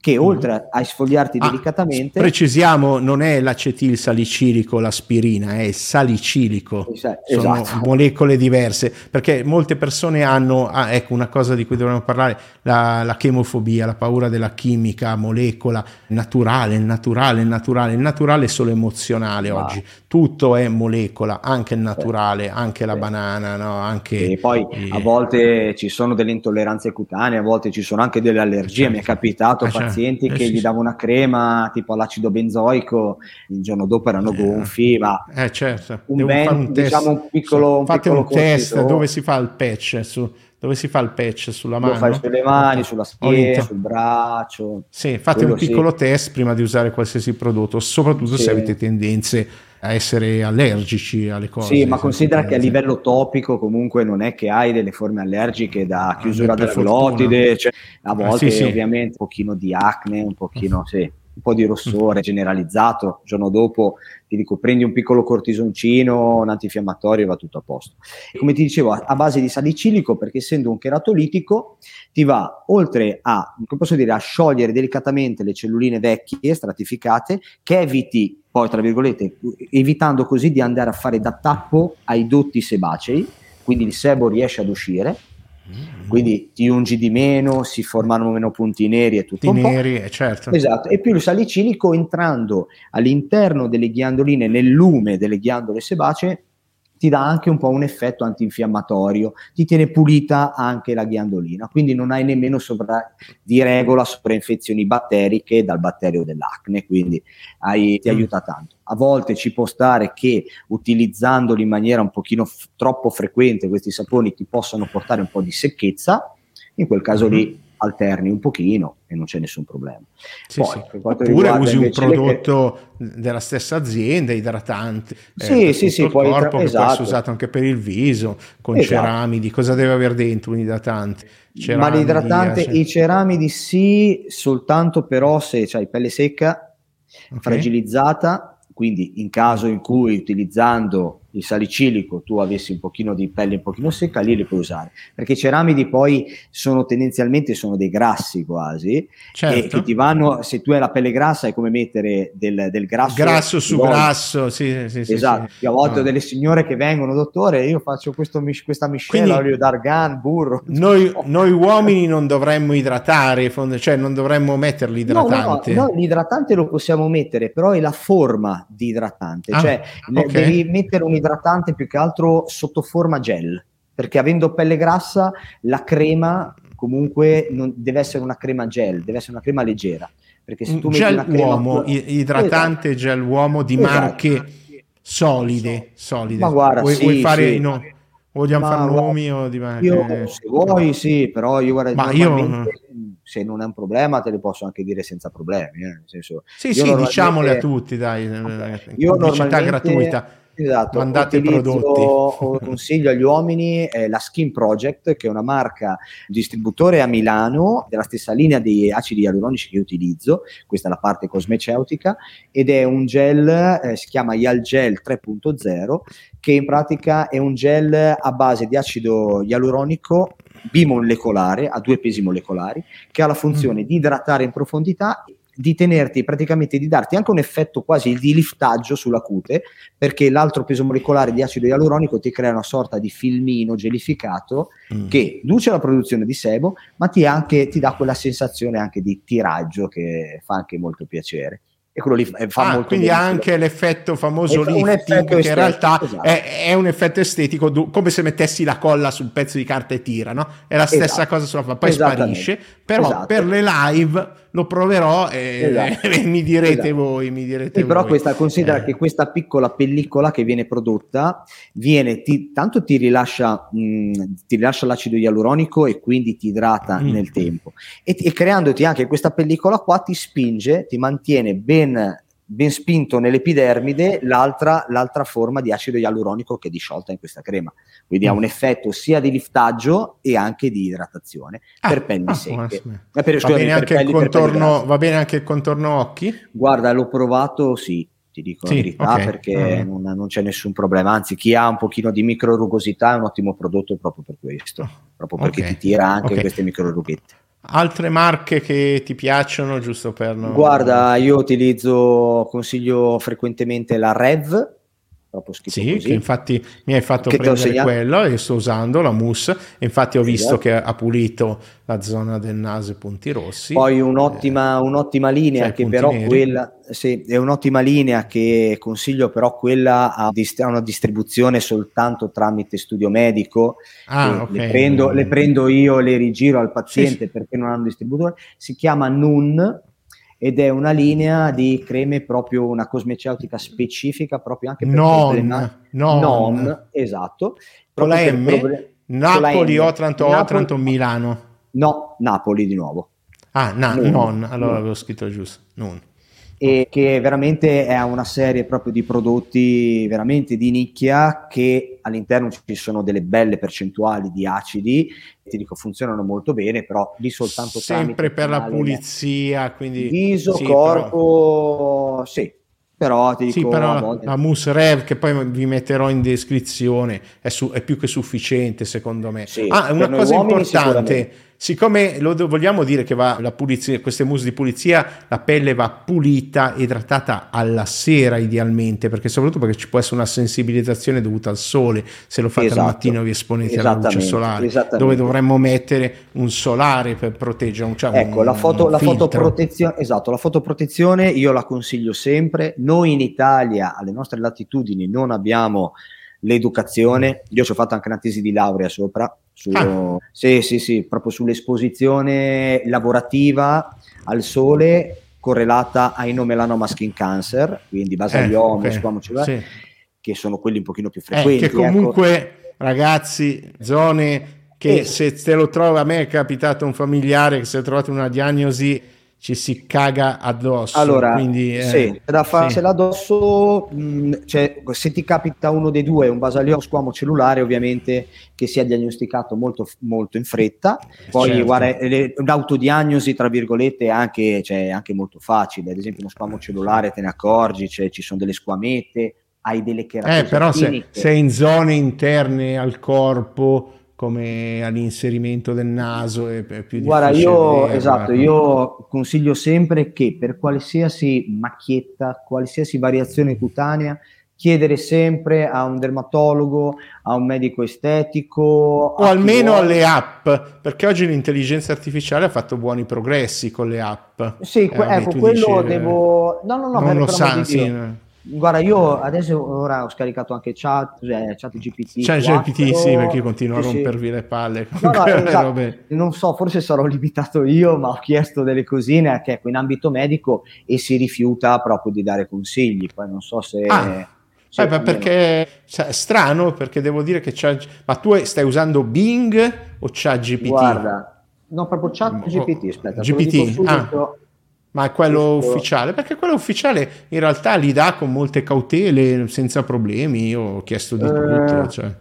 che oltre a esfoliarti Ah, delicatamente, Precisiamo, non è l'acetil salicilico l'aspirina, è il salicilico. Esatto. Sono molecole diverse, perché molte persone hanno, ah, ecco una cosa di cui dovremmo parlare, la, la chemofobia, la paura della chimica, molecola, naturale, il naturale, il naturale, il naturale è solo emozionale Ma- oggi, tutto è molecola, anche il naturale, anche la Sì. banana, no? anche... E poi eh, a volte ci sono delle intolleranze cutanee, a volte ci sono anche delle allergie. Certo. Mi è capitato Eh, certo. Pazienti Eh, che sì, gli davo una crema tipo all'acido benzoico, il giorno dopo erano Eh. gonfi, ma Eh certo, Un devo ben- un test. diciamo un piccolo- un Fate piccolo un test cortisone. dove si fa il patch, su- dove si fa il patch sulla lo mano. fai sulle mani, sulla schiena, sul braccio. Sì, fate un piccolo sì. test prima di usare qualsiasi prodotto, soprattutto Sì. se avete tendenze a essere allergici alle cose. Sì, ma considera che a livello topico comunque non è che hai delle forme allergiche da chiusura Ah, per della fortuna. glottide, cioè, a Ah, volte sì, sì. ovviamente un pochino di acne, un pochino, sì, un po' di rossore generalizzato, il giorno dopo ti dico prendi un piccolo cortisoncino, un antinfiammatorio e va tutto a posto. E come ti dicevo, a base di salicilico, perché essendo un cheratolitico ti va oltre a, come posso dire, a sciogliere delicatamente le celluline vecchie, stratificate, che eviti poi, tra virgolette, evitando così di andare a fare da tappo ai dotti sebacei, quindi il sebo riesce ad uscire quindi ti ungi di meno, si formano meno punti neri e tutto punti neri, eh, certo. Esatto, e più il salicilico entrando all'interno delle ghiandoline, nel lume delle ghiandole sebacee, ti dà anche un po' un effetto antinfiammatorio, ti tiene pulita anche la ghiandolina, quindi non hai nemmeno sopra, di regola sovrainfezioni batteriche dal batterio dell'acne, quindi hai, ti mm. aiuta tanto. A volte ci può stare che utilizzandoli in maniera un pochino f- troppo frequente questi saponi ti possano portare un po' di secchezza, in quel caso mm-hmm. lì alterni un pochino e non c'è nessun problema. Sì, Poi, sì. Oppure usi un prodotto che... della stessa azienda, idratante. Sì, eh, sì, sì. Il corpo tra... esatto. può essere usato anche per il viso, con esatto. ceramidi. Cosa deve avere dentro un idratante? Ceramidi, Ma l'idratante, cioè... i ceramidi sì, soltanto però se hai pelle secca, okay. fragilizzata, quindi in caso in cui utilizzando il salicilico tu avessi un pochino di pelle un pochino secca, lì li puoi usare. Perché i ceramidi poi sono tendenzialmente sono dei grassi quasi, certo. e che ti vanno, se tu hai la pelle grassa è come mettere del, del grasso. Grasso su grasso, sì, sì, sì. Esatto, sì. a volte no. ho delle signore che vengono, dottore, io faccio questo, questa miscela, olio d'argan, burro. Noi, noi, uomini non dovremmo idratare, cioè non dovremmo mettere l'idratante. No, no, no, l'idratante lo possiamo mettere, però è la forma di idratante, ah, cioè okay. devi mettere un idratante più che altro sotto forma gel, perché avendo pelle grassa la crema comunque non, deve essere una crema gel, deve essere una crema leggera. Perché se tu gel metti uomo, crema, idratante esatto. gel uomo di esatto. marche solide, solide. Ma guarda, vuoi, sì, vuoi fare sì. no, vogliamo fare nomi o di marche? Io, se vuoi sì, però io guarda, Ma io se non è un problema te le posso anche dire senza problemi. Eh? Senso, sì, sì, diciamole a tutti, dai, okay. io pubblicità gratuita Esatto, mandate prodotti. consiglio agli uomini eh, la Skin Project, che è una marca distributore a Milano della stessa linea di acidi ialuronici che utilizzo, questa è la parte cosmeceutica, ed è un gel, eh, si chiama Yal Gel 3.0, che in pratica è un gel a base di acido ialuronico bimolecolare, a due pesi molecolari, che ha la funzione mm. di idratare in profondità di tenerti praticamente di darti anche un effetto quasi di liftaggio sulla cute perché l'altro peso molecolare di acido ialuronico ti crea una sorta di filmino gelificato mm. che riduce la produzione di sebo ma ti, anche, ti dà quella sensazione anche di tiraggio che fa anche molto piacere e quello lì fa ah, molto quindi ha anche l'effetto famoso lifting effetto che in realtà esatto. è, è, un effetto estetico come se mettessi la colla sul pezzo di carta e tira no? è la stessa esatto. cosa sulla poi sparisce però esatto. per le live lo proverò e, esatto. e mi direte esatto. voi. Mi direte sì, voi. Però questa, considera eh. che questa piccola pellicola che viene prodotta, viene, ti, tanto ti rilascia, mh, ti rilascia l'acido ialuronico e quindi ti idrata mm. nel tempo. E, e creandoti anche questa pellicola qua ti spinge, ti mantiene ben ben spinto nell'epidermide l'altra, l'altra, forma di acido ialuronico che è disciolta in questa crema. Quindi mm. ha un effetto sia di liftaggio e anche di idratazione ah, per pelli ah, secche. Eh, per, va, scusami, bene anche pelli, contorno, va bene anche il contorno occhi? Guarda, l'ho provato, sì, ti dico sì, la verità, okay. perché mm. non, non, c'è nessun problema. Anzi, chi ha un pochino di microrugosità è un ottimo prodotto proprio per questo, proprio perché okay. ti tira anche okay. queste microrughette. Altre marche che ti piacciono, giusto per... Non... Guarda, io utilizzo, consiglio frequentemente la Rev, proprio schifo sì, così. che infatti mi hai fatto che prendere quello e sto usando la mousse infatti ho visto esatto. che ha pulito la zona del naso e punti rossi poi un'ottima, eh, un'ottima linea cioè che però neri. quella sì, è un'ottima linea che consiglio però quella ha una distribuzione soltanto tramite studio medico ah, okay. le, prendo, le, prendo, io le rigiro al paziente sì, perché non hanno distributore si chiama NUN ed è una linea di creme proprio una cosmeceutica specifica proprio anche per non, non, non esatto. Con la M? proble- Napoli Otranto Napoli, Otranto Milano. No Napoli di nuovo. Ah na- non, non. Allora avevo scritto giusto. Non e che veramente è una serie proprio di prodotti veramente di nicchia che all'interno ci sono delle belle percentuali di acidi ti dico funzionano molto bene però lì soltanto sempre per la pulizia quindi viso, sì, corpo però... sì. Però ti dico sì, però la Mousse Rev che poi vi metterò in descrizione è, su, è più che sufficiente secondo me. Sì, ah una cosa importante siccome lo vogliamo dire che va la pulizia, queste mousse di pulizia, la pelle va pulita, idratata alla sera idealmente, perché soprattutto perché ci può essere una sensibilizzazione dovuta al sole, se lo fate esatto. al mattino vi esponete alla luce solare, dove dovremmo mettere un solare per proteggere. Cioè ecco, un, la, foto, la fotoprotezione, esatto, la fotoprotezione io la consiglio sempre, noi in Italia alle nostre latitudini non abbiamo l'educazione, io ci ho fatto anche una tesi di laurea sopra, su, ah. sì, sì, sì, proprio sull'esposizione lavorativa al sole correlata ai nomelanoma skin cancer, quindi basalioma, eh, okay. sì. che sono quelli un pochino più frequenti. Eh, che comunque, ecco. ragazzi, zone che eh. se te lo trova, a me è capitato un familiare che si è trovato una diagnosi ci si caga addosso. Allora, quindi, eh, sì, da farsela sì. addosso, mh, mm, cioè, se ti capita uno dei due, un basalioma squamo cellulare, ovviamente che sia diagnosticato molto, molto in fretta. Poi, certo. guarda, l'autodiagnosi, tra virgolette, è anche, cioè, anche molto facile. Ad esempio, uno squamo cellulare te ne accorgi, cioè, ci sono delle squamete, hai delle cheratose. Eh, però se, se in zone interne al corpo come all'inserimento del naso è più Guarda, io, esatto, io consiglio sempre che per qualsiasi macchietta, qualsiasi variazione cutanea, chiedere sempre a un dermatologo, a un medico estetico. O almeno alle app, perché oggi l'intelligenza artificiale ha fatto buoni progressi con le app. Sì, eh, ecco, quello dici, devo... No, no, no, non lo sa, sì, no. Guarda, io adesso ora ho scaricato anche chat, cioè chat GPT. Chat GPT, sì, perché continuo a rompervi sì. le palle. No, no, esatto. Non so, forse sarò limitato io, ma ho chiesto delle cosine che ecco, in ambito medico e si rifiuta proprio di dare consigli. Poi non so se. Ah. Eh, perché cioè, è strano perché devo dire che c'è ma tu stai usando Bing o chat GPT? Guarda, no, proprio chat GPT, aspetta, GPT. Ah. Ma è quello ufficiale? Perché quello ufficiale in realtà li dà con molte cautele, senza problemi. Io ho chiesto di eh... tutto. Cioè.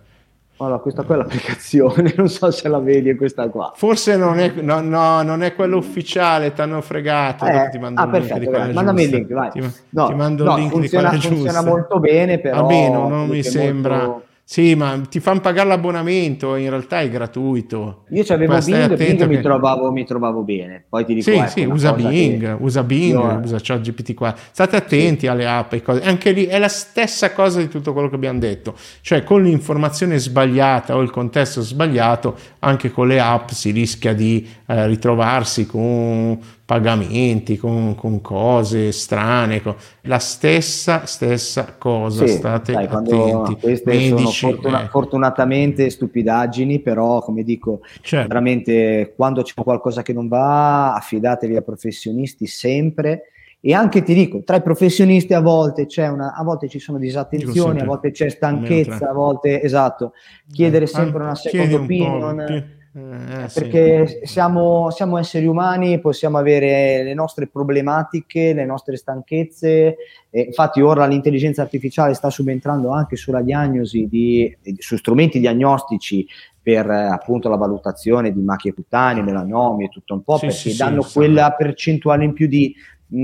Allora, questa qua è l'applicazione, non so se la vedi, è questa qua. Forse non è, no, no, non è quello ufficiale, ti hanno fregato. Eh, ti mando ah, perfetto, mandami il link, vai. Ti, no, ti mando no, il link funziona, di funziona molto bene, però... Almeno non mi sembra... Molto sì, ma ti fanno pagare l'abbonamento, in realtà è gratuito. Io c'avevo Bing, Bing che... mi, trovavo, mi trovavo bene. Poi ti dico, sì, ecco, sì, usa Bing, che... usa Bing, Io... usa ChatGPT 4. State attenti sì. alle app e cose. Anche lì è la stessa cosa di tutto quello che abbiamo detto. Cioè, con l'informazione sbagliata o il contesto sbagliato, anche con le app si rischia di eh, ritrovarsi con pagamenti, con, con cose strane, con... la stessa, stessa cosa, sì, state sai, attenti. Queste Medici, sono fortuna- eh. fortunatamente stupidaggini, però come dico, certo. veramente quando c'è qualcosa che non va, affidatevi a professionisti sempre. E anche ti dico, tra i professionisti a volte c'è una, a volte ci sono disattenzioni, a volte c'è stanchezza, a volte esatto, chiedere sempre una second opinion. Eh, eh, perché sì. siamo, siamo, esseri umani, possiamo avere le nostre problematiche, le nostre stanchezze. E infatti, ora l'intelligenza artificiale sta subentrando anche sulla diagnosi di, su strumenti diagnostici per appunto la valutazione di macchie cutanee, melanomi e tutto un po', sì, perché sì, danno quella percentuale in più di,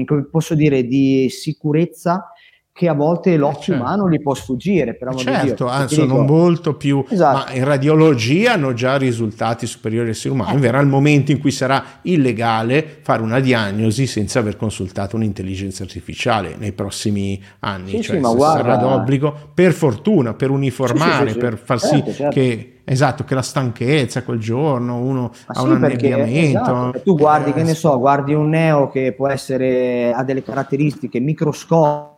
come posso dire, di sicurezza che a volte l'occhio certo. umano gli può sfuggire. Però certo, ah, sono dico... molto più... Esatto. Ma in radiologia hanno già risultati superiori al essere umano. Eh. Verrà il momento in cui sarà illegale fare una diagnosi senza aver consultato un'intelligenza artificiale nei prossimi anni. Sì, cioè, sì, guarda... sarà d'obbligo, per fortuna, per uniformare, sì, per far certo, sì certo. che... Esatto, che la stanchezza quel giorno, uno ma ha un annebbiamento. Esatto, tu guardi, eh, che ne so, guardi un neo che può essere, ha delle caratteristiche microscopiche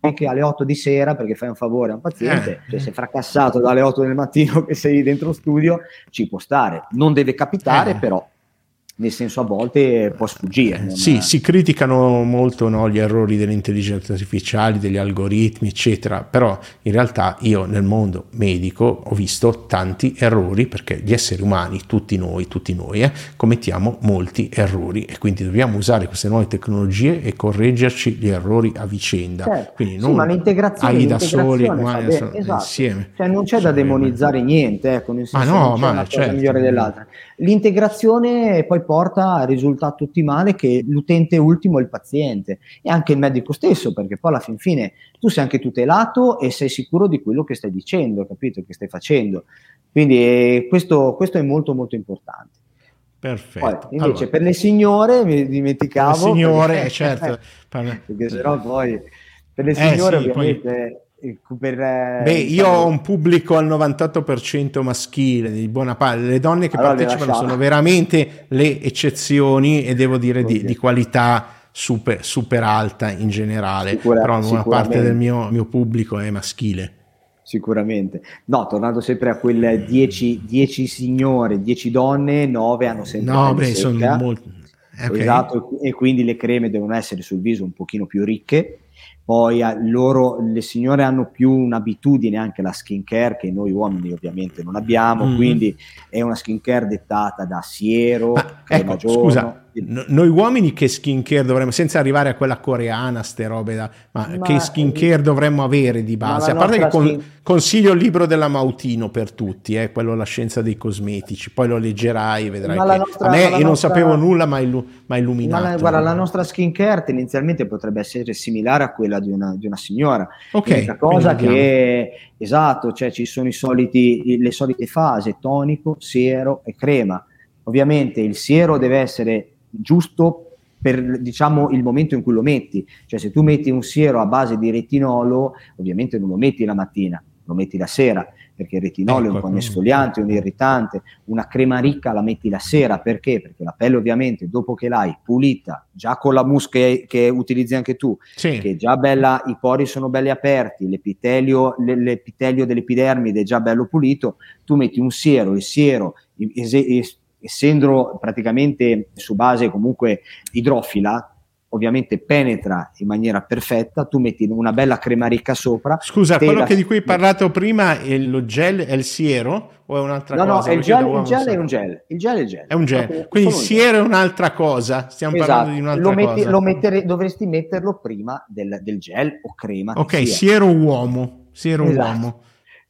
anche alle 8 di sera perché fai un favore a un paziente, eh. cioè sei fracassato dalle 8 del mattino che sei dentro studio, ci può stare. Non deve capitare, eh. però nel senso a volte può sfuggire. Eh, sì, si criticano molto no, gli errori delle intelligenze artificiali, degli algoritmi, eccetera, però in realtà io nel mondo medico ho visto tanti errori perché gli esseri umani, tutti noi, tutti noi, eh, commettiamo molti errori e quindi dobbiamo usare queste nuove tecnologie e correggerci gli errori a vicenda. Certo. Quindi non sì, ma l'integrazione, AI da soli, umani esatto. insieme. Cioè non c'è da demonizzare niente, ecco, nel senso ma no, ma una certo. migliore dell'altra. L'integrazione poi porta al risultato ottimale che l'utente ultimo è il paziente e anche il medico stesso, perché poi alla fin fine tu sei anche tutelato e sei sicuro di quello che stai dicendo, capito? Che stai facendo. Quindi eh, questo, questo è molto molto importante. Perfetto. Poi, invece allora, per le signore mi dimenticavo. Le signore, perché, certo. perché sennò poi per le signore eh sì, ovviamente... Poi per, eh, Beh, io ho un pubblico al 98% maschile, di buona parte. Le donne che allora partecipano sono veramente le eccezioni e devo dire di, di qualità super, super, alta in generale, Sicura, però una parte del mio, mio, pubblico è maschile. Sicuramente. No, tornando sempre a quelle 10 signore, 10 donne, 9 hanno sempre... No, beh, sono molto... Okay. Esatto, e quindi le creme devono essere sul viso un pochino più ricche poi loro, le signore hanno più un'abitudine anche alla skincare che noi uomini ovviamente non abbiamo, mm. quindi è una skincare dettata da siero, Ma, ecco, scusa, No, noi uomini che skincare dovremmo, senza arrivare a quella coreana, ste robe da, ma, ma che skincare dovremmo avere di base? A parte che con, skin... consiglio il libro della Mautino per tutti, eh, quello La scienza dei cosmetici, poi lo leggerai, vedrai che nostra, a me io nostra... non sapevo nulla, ma illu- illuminato. Ma la, guarda, la nostra skincare tendenzialmente potrebbe essere similare a quella di una, di una signora. Ok. L'unica cosa che, esatto, cioè ci sono i soliti, le solite fasi, tonico, siero e crema. Ovviamente il siero deve essere giusto per diciamo il momento in cui lo metti. Cioè se tu metti un siero a base di retinolo, ovviamente non lo metti la mattina, lo metti la sera, perché il retinolo ecco, è un po' un esfoliante, un irritante, una crema ricca la metti la sera, perché? Perché la pelle ovviamente dopo che l'hai pulita, già con la mousse che, che utilizzi anche tu, sì. che è già bella, i pori sono belli aperti, l'epitelio, l'epitelio dell'epidermide è già bello pulito, tu metti un siero, il siero es- essendo praticamente su base comunque idrofila, ovviamente penetra in maniera perfetta, tu metti una bella crema ricca sopra. Scusa, quello che di cui hai parlato prima è lo gel, è il siero o è un'altra no, cosa? No, il gel, il gel è un gel, il gel è gel. È un gel, quindi il siero è un'altra cosa, stiamo esatto. parlando di un'altra lo metti, cosa. Lo mettere, dovresti metterlo prima del, del, gel o crema. Ok, siero uomo, siero esatto. uomo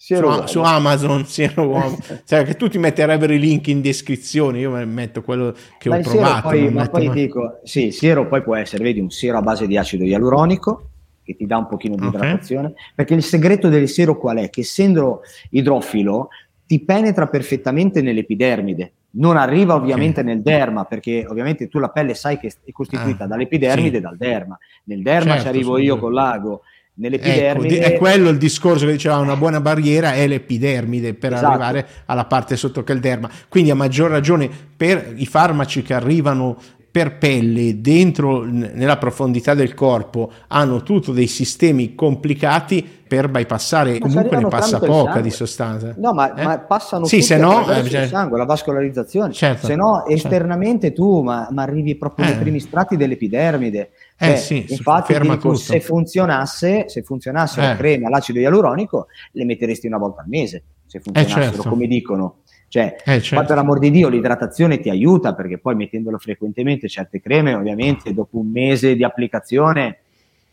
su, su, Amazon siano uomo. cioè che tutti metterebbero i link in descrizione io metto quello che ma ho provato poi, ma poi dico sì siero poi può essere vedi un siero a base di acido ialuronico che ti dà un pochino di okay. idratazione perché il segreto del siero qual è? che essendo idrofilo ti penetra perfettamente nell'epidermide non arriva ovviamente okay. nel derma perché ovviamente tu la pelle sai che è costituita ah, dall'epidermide sì. e dal derma nel derma certo, ci arrivo io con l'ago nell'epidermide. Ecco, è quello il discorso che diceva una buona barriera è l'epidermide per esatto. arrivare alla parte sotto che è il derma. Quindi a maggior ragione per i farmaci che arrivano per pelle dentro nella profondità del corpo hanno tutto dei sistemi complicati per bypassare ma comunque ne passa poca di sostanza no ma, eh? ma passano sì, se no, eh, cioè... sangue la vascolarizzazione certo, se no certo. esternamente tu ma, ma, arrivi proprio eh. nei primi strati dell'epidermide eh, cioè, sì, infatti dico, se funzionasse se funzionasse la eh. crema l'acido ialuronico le metteresti una volta al mese se eh, funzionassero certo. come dicono cioè, eh, certo. per amor di Dio, l'idratazione ti aiuta perché poi mettendolo frequentemente certe creme, ovviamente dopo un mese di applicazione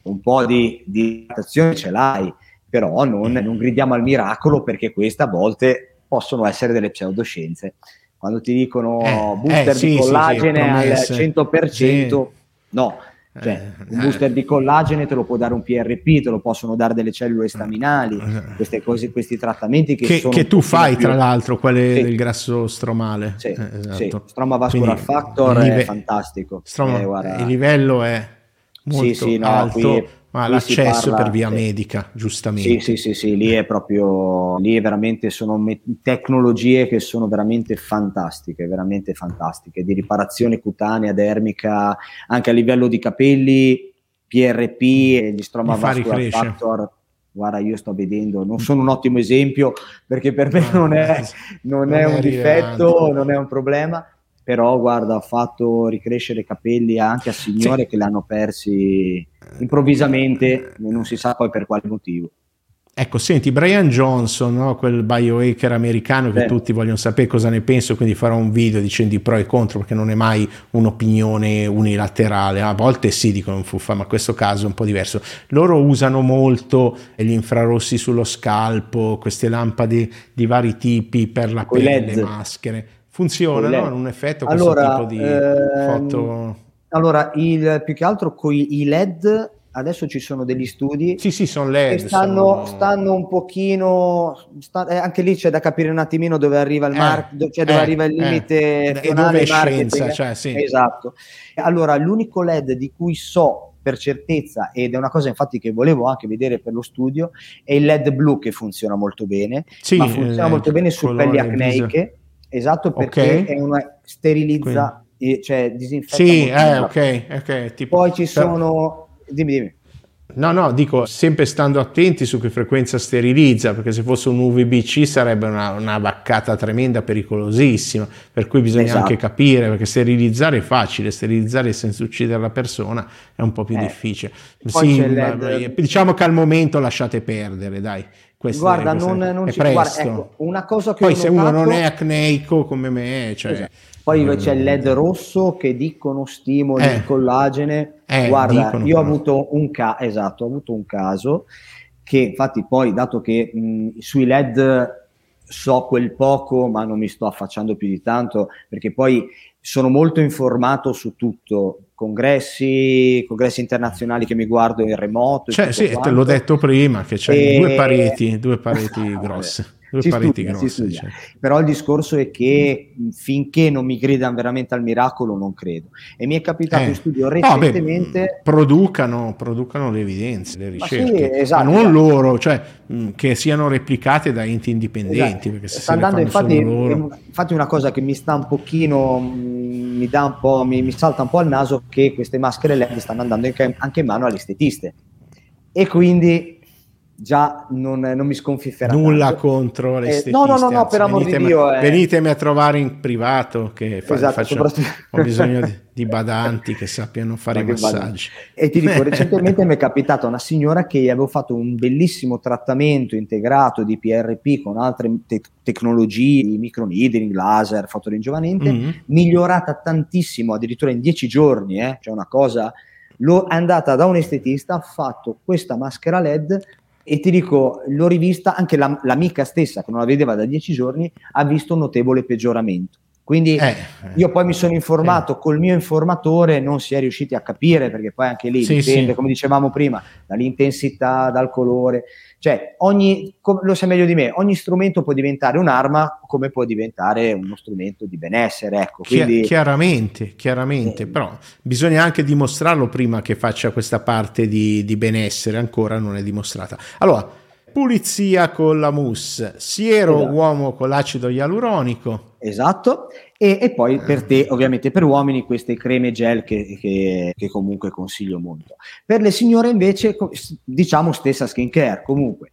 un po' di, di idratazione ce l'hai, però non, non, gridiamo al miracolo perché queste a volte possono essere delle pseudoscienze. Quando ti dicono eh, booster eh, sì, di collagene sì, sì, al 100%, no, cioè, eh, un booster di collagene te lo può dare un PRP, te lo possono dare delle cellule staminali, eh. queste cose, questi trattamenti che, che, che tu fai più... tra l'altro, quelle sì. del grasso stromale. Sì, eh, esatto. sì. Stroma Vascular Quindi, Factor live... è fantastico. Stroma... Eh, il livello è molto sì, sì, no, alto. Qui ma l'accesso parla, per via medica, giustamente. Sì, sì, sì, sì, lì è proprio, lì è veramente, sono me- tecnologie che sono veramente fantastiche, veramente fantastiche, di riparazione cutanea, dermica, anche a livello di capelli, PRP e gli stroma vascular factor. Guarda, io sto vedendo, non sono un ottimo esempio perché per me non è, non è un difetto, non è un problema, però guarda, ha fatto ricrescere i capelli anche a signore sì. che l'hanno persi improvvisamente e non si sa poi per quale motivo. Ecco, senti, Brian Johnson, no? quel biohacker americano che Beh. tutti vogliono sapere cosa ne penso, quindi farò un video dicendo i pro e i contro perché non è mai un'opinione unilaterale. A volte sì dicono fuffa, ma in questo caso è un po' diverso. Loro usano molto gli infrarossi sullo scalpo, queste lampade di vari tipi per la Con pelle, le maschere. Funziona, no? Un effetto questo allora, tipo di ehm, foto? Allora, il, più che altro con i LED adesso ci sono degli studi sì, sì, sono LED, che stanno, sono... stanno un pochino, sta, eh, anche lì c'è da capire un attimino dove arriva il, eh, mar- cioè dove eh, arriva il limite eh, è scienza, cioè, sì. Esatto. Allora, l'unico LED di cui so per certezza, ed è una cosa infatti che volevo anche vedere per lo studio, è il LED blu che funziona molto bene, sì, ma funziona molto bene su pelli acneiche, esatto perché okay. è una sterilizza, Quindi. cioè disinfetta. Sì, eh, ok, ok. Tipo, Poi ci sono Dimmi, dimmi. No, no, dico sempre stando attenti su che frequenza sterilizza, perché se fosse un UVBC sarebbe una, una vaccata tremenda, pericolosissima, per cui bisogna esatto. anche capire, perché sterilizzare è facile, sterilizzare senza uccidere la persona è un po' più eh. difficile. Sì, diciamo che al momento lasciate perdere, dai. Questo guarda, è, non, non è ci, guarda, ecco, una cosa che Poi se notato... uno non è acneico come me, cioè... Esatto poi c'è il LED rosso che dicono stimoli eh. il collagene. Eh, Guarda, io ho avuto, un ca- esatto, ho avuto un caso che infatti poi, dato che mh, sui LED so quel poco, ma non mi sto affacciando più di tanto, perché poi sono molto informato su tutto, congressi, congressi internazionali che mi guardo in remoto. Cioè, sì, te l'ho detto prima, che c'è e... due pareti, due pareti grosse. Si studia, grosse, cioè. Però il discorso è che finché non mi gridano veramente al miracolo, non credo. E mi è capitato eh. in studio recentemente. No, beh, producano, producano, le evidenze, le ricerche, sì, esatto, ma non esatto. loro, cioè che siano replicate da enti indipendenti. Esatto. Sta andando, infatti, infatti, una cosa che mi sta un pochino, mi, dà un po', mi, mi salta un po' al naso, che queste maschere LED stanno andando anche in mano alle estetiste. E quindi già non, non mi sconfifferà. Nulla tanto. contro le eh, No, no, no, no per amor di Dio. Eh. Venitemi a trovare in privato che fa, esatto, faccio, ho bisogno di, di, badanti che sappiano fare i massaggi. E ti dico, recentemente mi è capitata una signora che avevo fatto un bellissimo trattamento integrato di PRP con altre te- tecnologie, microneedling, laser, fotoringiovanente, mm-hmm. migliorata tantissimo, addirittura in dieci giorni, eh, cioè una cosa... È andata da un estetista, ha fatto questa maschera LED e ti dico, l'ho rivista, anche la, l'amica stessa che non la vedeva da dieci giorni ha visto un notevole peggioramento. Quindi eh, io poi mi sono informato eh. col mio informatore, non si è riusciti a capire perché poi anche lì sì, dipende, sì. come dicevamo prima, dall'intensità, dal colore. Cioè, ogni, lo sai meglio di me, ogni strumento può diventare un'arma come può diventare uno strumento di benessere. Ecco, quindi... chiaramente, chiaramente, eh. però bisogna anche dimostrarlo prima che faccia questa parte di, di benessere, ancora non è dimostrata. Allora, pulizia con la mousse, siero esatto. uomo con l'acido ialuronico. Esatto, e, e, poi per te, ovviamente per uomini, queste creme gel che, che, che, comunque consiglio molto. Per le signore invece, diciamo stessa skincare, comunque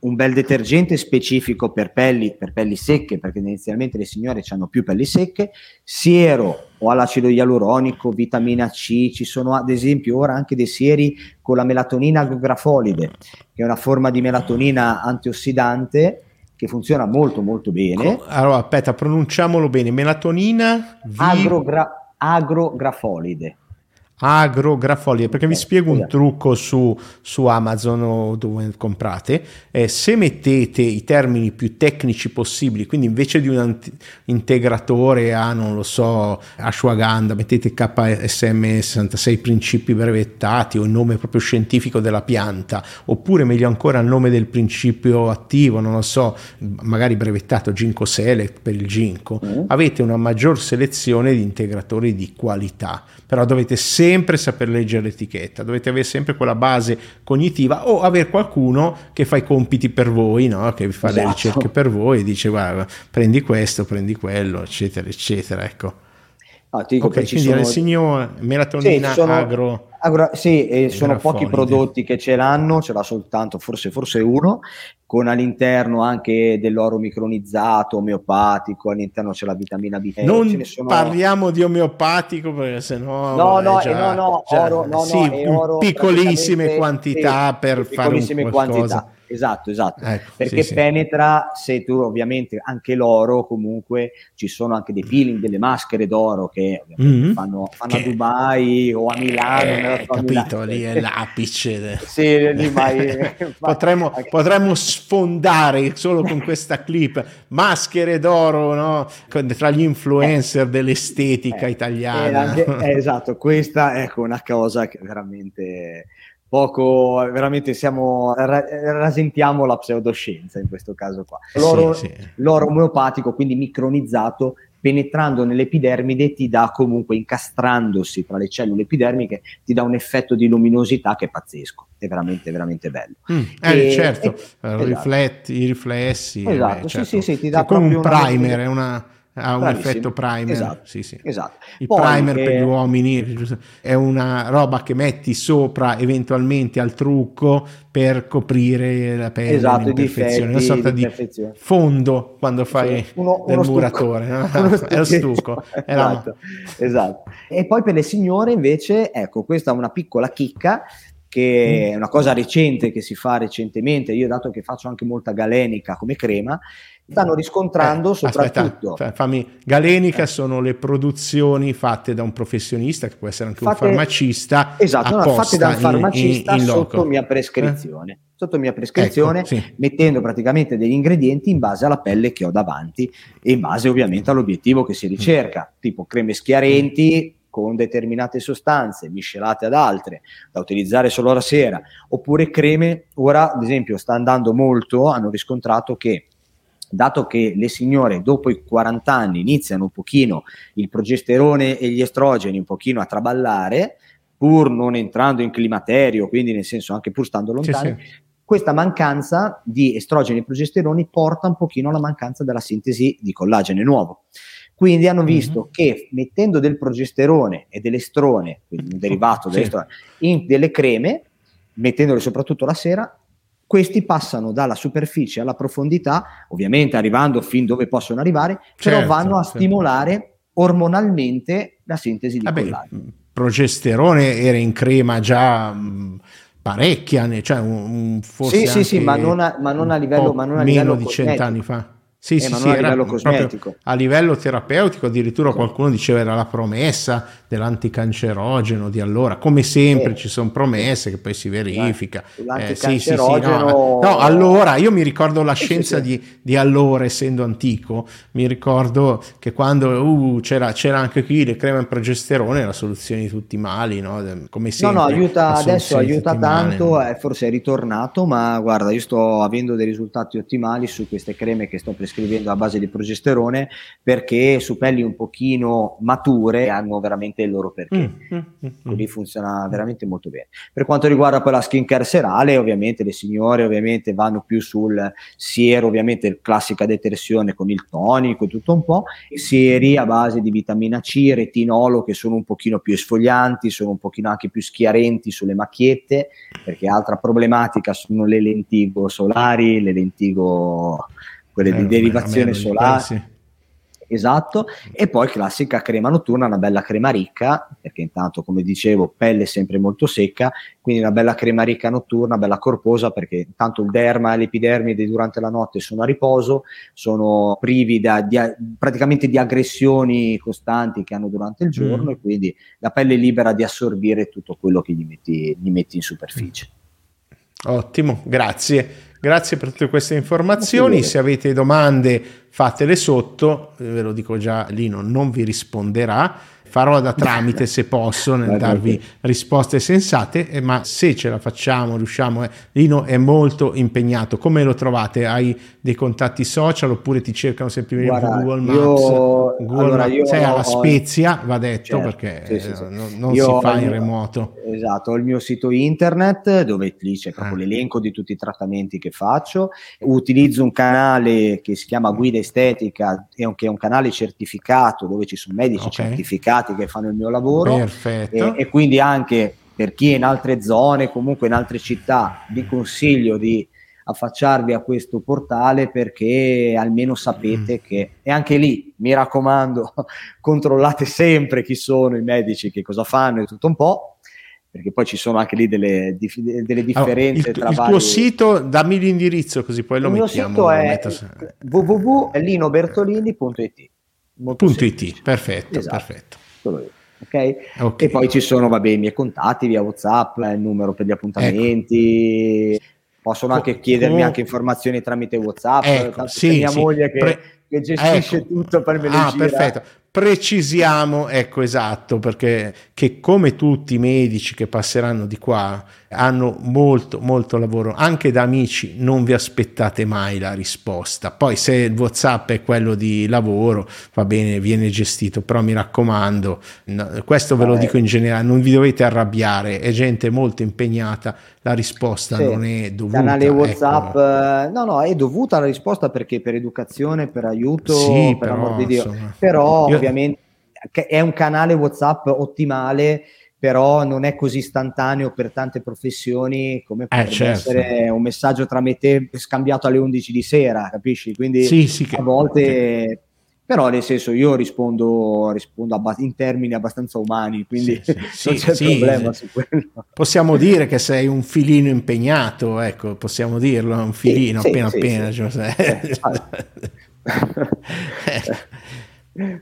un bel detergente specifico per pelli, per pelli secche, perché inizialmente le signore hanno più pelli secche, siero o all'acido ialuronico, vitamina C, ci sono ad esempio ora anche dei sieri con la melatonina agrografolide, che è una forma di melatonina antiossidante che funziona molto molto bene. Allora, aspetta, pronunciamolo bene, melatonina vi... Agrogra- agrografolide agrografolie perché vi spiego un trucco su, su Amazon o dove comprate. Eh, se mettete i termini più tecnici possibili quindi invece di un integratore a non lo so ashwagandha mettete KSM 66 principi brevettati o il nome proprio scientifico della pianta oppure meglio ancora il nome del principio attivo non lo so magari brevettato ginkgo select per il ginkgo mm. avete una maggior selezione di integratori di qualità. Però dovete sempre sempre saper leggere l'etichetta, dovete avere sempre quella base cognitiva o avere qualcuno che fa i compiti per voi, no? che fa esatto. le ricerche per voi e dice guarda prendi questo, prendi quello, eccetera, eccetera. Ecco. Ah, ti dico okay, quindi sono... il signore melatonina sì, sono... agro Allora, sì, eh, sono pochi prodotti che ce l'hanno, ce l'ha soltanto forse, forse uno, con all'interno anche dell'oro micronizzato, omeopatico, all'interno c'è la vitamina B. Non sono... parliamo di omeopatico perché sennò... No, no, già, no, no, oro, no, sì, no, oro piccolissime quantità sì, per fare un qualcosa. quantità Esatto, esatto, ecco, perché sì, penetra, se tu ovviamente anche l'oro, comunque ci sono anche dei peeling, delle maschere d'oro che mm-hmm. fanno, fanno che... a Dubai o a Milano. Eh, capito, Milano. lì è l'apice. sì, lì vai, potremmo, potremmo, sfondare solo con questa clip maschere d'oro no? tra gli influencer eh, dell'estetica eh, italiana. Anche, eh, esatto, questa è ecco, una cosa che veramente poco, veramente siamo, rasentiamo la pseudoscienza in questo caso qua. L'oro, sì, sì. l'oro omeopatico, quindi micronizzato, penetrando nell'epidermide ti dà comunque, incastrandosi tra le cellule epidermiche, ti dà un effetto di luminosità che è pazzesco, è veramente, veramente bello. Mm, eh, e, certo, e, esatto. rifletti, i riflessi. Esatto, beh, certo. sì, sì, sì, ti dà come un primer, una... è una ha un Bravissimo. effetto primer. Esatto. Sì, sì. esatto. Il Poi, primer eh... per gli uomini è una roba che metti sopra eventualmente al trucco per coprire la pelle esatto, l'imperfezione, una sorta di fondo quando fai sì, uno, muratore, no? è lo stucco. esatto, esatto. E poi per le signore invece, ecco, questa è una piccola chicca che mm. è una cosa recente che si fa recentemente, io dato che faccio anche molta galenica come crema, stanno riscontrando eh, soprattutto... Aspetta, fammi, Galenica eh. sono le produzioni fatte da un professionista, che può essere anche fatte, un farmacista. Esatto, no, fatte da un farmacista in, in, in sotto mia prescrizione. Eh? Sotto mia prescrizione, ecco, sì. mettendo praticamente degli ingredienti in base alla pelle che ho davanti e in base ovviamente all'obiettivo che si ricerca, mm. tipo creme schiarenti, con determinate sostanze miscelate ad altre da utilizzare solo la sera, oppure creme, ora ad esempio sta andando molto, hanno riscontrato che dato che le signore dopo i 40 anni iniziano un pochino il progesterone e gli estrogeni un pochino a traballare, pur non entrando in climaterio, quindi nel senso anche pur stando lontani, sì, sì. questa mancanza di estrogeni e progesteroni porta un pochino alla mancanza della sintesi di collagene nuovo. Quindi hanno mhm. visto mm-hmm. che mettendo del progesterone e dell'estrone, quindi un derivato sì. dell'estrone, in delle creme, mettendole soprattutto la sera, questi passano dalla superficie alla profondità, ovviamente arrivando fin dove possono arrivare, certo, però vanno a certo. stimolare ormonalmente la sintesi di Vabbè, collagene. Progesterone era in crema già mh, parecchi anni, cioè un, un forse sì, sì, sì, ma non a, ma non a livello, ma non a meno livello di cent'anni fa. Sì, eh, sì, sì, a livello cosmetico. A livello terapeutico, addirittura qualcuno diceva era la promessa dell'anticancerogeno di allora. Come sempre eh, ci sono promesse che poi si verifica. Eh, sì, sì, sì, no. no, allora io mi ricordo la scienza di, di, allora, essendo antico, mi ricordo che quando uh, c'era, c'era, anche qui le creme in progesterone, la soluzione di tutti i mali, no? come sempre. No, no, aiuta adesso, aiuta tanto, mali, forse è ritornato, ma guarda, io sto avendo dei risultati ottimali su queste creme che sto presentando scrivendo a base di progesterone perché su pelli un pochino mature hanno veramente il loro perché. Mm, mm, mm, mm. Quindi funziona veramente molto bene. Per quanto riguarda poi la skincare serale, ovviamente le signore ovviamente vanno più sul siero, ovviamente classica detersione con il tonico e tutto un po', sieri a base di vitamina C, retinolo che sono un pochino più esfolianti, sono un pochino anche più schiarenti sulle macchiette, perché altra problematica sono le lentigo solari, le lentigo quelle eh, di derivazione solare. Sì. Esatto, e poi classica crema notturna, una bella crema ricca, perché intanto, come dicevo, pelle sempre molto secca, quindi una bella crema ricca notturna, bella corposa, perché intanto il derma e l'epidermide durante la notte sono a riposo, sono privi da, di, praticamente di aggressioni costanti che hanno durante il giorno, mm. e quindi la pelle è libera di assorbire tutto quello che gli metti, gli metti in superficie. Ottimo, grazie. Grazie per tutte queste informazioni. Se avete domande, fatele sotto. Ve lo dico già, Lino non vi risponderà farò da tramite se posso nel darvi risposte sensate, eh, ma se ce la facciamo, riusciamo, eh, Lino è molto impegnato. Come lo trovate? Hai dei contatti social oppure ti cercano semplicemente Guarda, Google Maps? Io, Google allora, Maps. Sei alla Spezia, va detto, certo, perché sì, sì, sì. non, non si fa in remoto. Esatto, ho il mio sito internet dove lì c'è proprio ah. l'elenco di tutti i trattamenti che faccio. Utilizzo un canale che si chiama Guida Estetica, che è un canale certificato dove ci sono medici okay. certificati che fanno il mio lavoro e, e, quindi anche per chi è in altre zone, comunque in altre città, vi consiglio di affacciarvi a questo portale perché almeno sapete mm. che e anche lì mi raccomando controllate sempre chi sono i medici che cosa fanno e tutto un po' perché poi ci sono anche lì delle, delle differenze allora, il, tra il vari... tuo sito dammi l'indirizzo così poi lo il mettiamo mio sito è www.linobertolini.it .it, perfetto, esatto. perfetto. Okay? okay? E poi ci sono vabbè, i miei contatti via WhatsApp, il numero per gli appuntamenti. Ecco. Possono anche chiedermi anche informazioni tramite WhatsApp. Ecco, sì, mia sì. moglie che, Pre- che gestisce ecco. tutto per me. Ah, perfetto precisiamo, ecco esatto, perché che come tutti i medici che passeranno di qua hanno molto molto lavoro, anche da amici non vi aspettate mai la risposta. Poi se il WhatsApp è quello di lavoro, va bene, viene gestito, però mi raccomando, no, questo ve lo dico in generale, non vi dovete arrabbiare, è gente molto impegnata, la risposta sì, non è dovuta. Canale ecco. WhatsApp, ecco. no, no, è dovuta la risposta perché per educazione, per aiuto, sì, per però, amor di Dio. Insomma, però io... ovviamente è un canale WhatsApp ottimale però non è così istantaneo per tante professioni come può eh, certo. essere un messaggio tramite scambiato alle 11 di sera, capisci? Quindi sì, sì, a volte... Che... Però nel senso io rispondo, rispondo abba- in termini abbastanza umani, quindi sì, sì, non c'è sì, problema su quello. Possiamo dire che sei un filino impegnato, ecco, possiamo dirlo, un filino appena appena. Sei...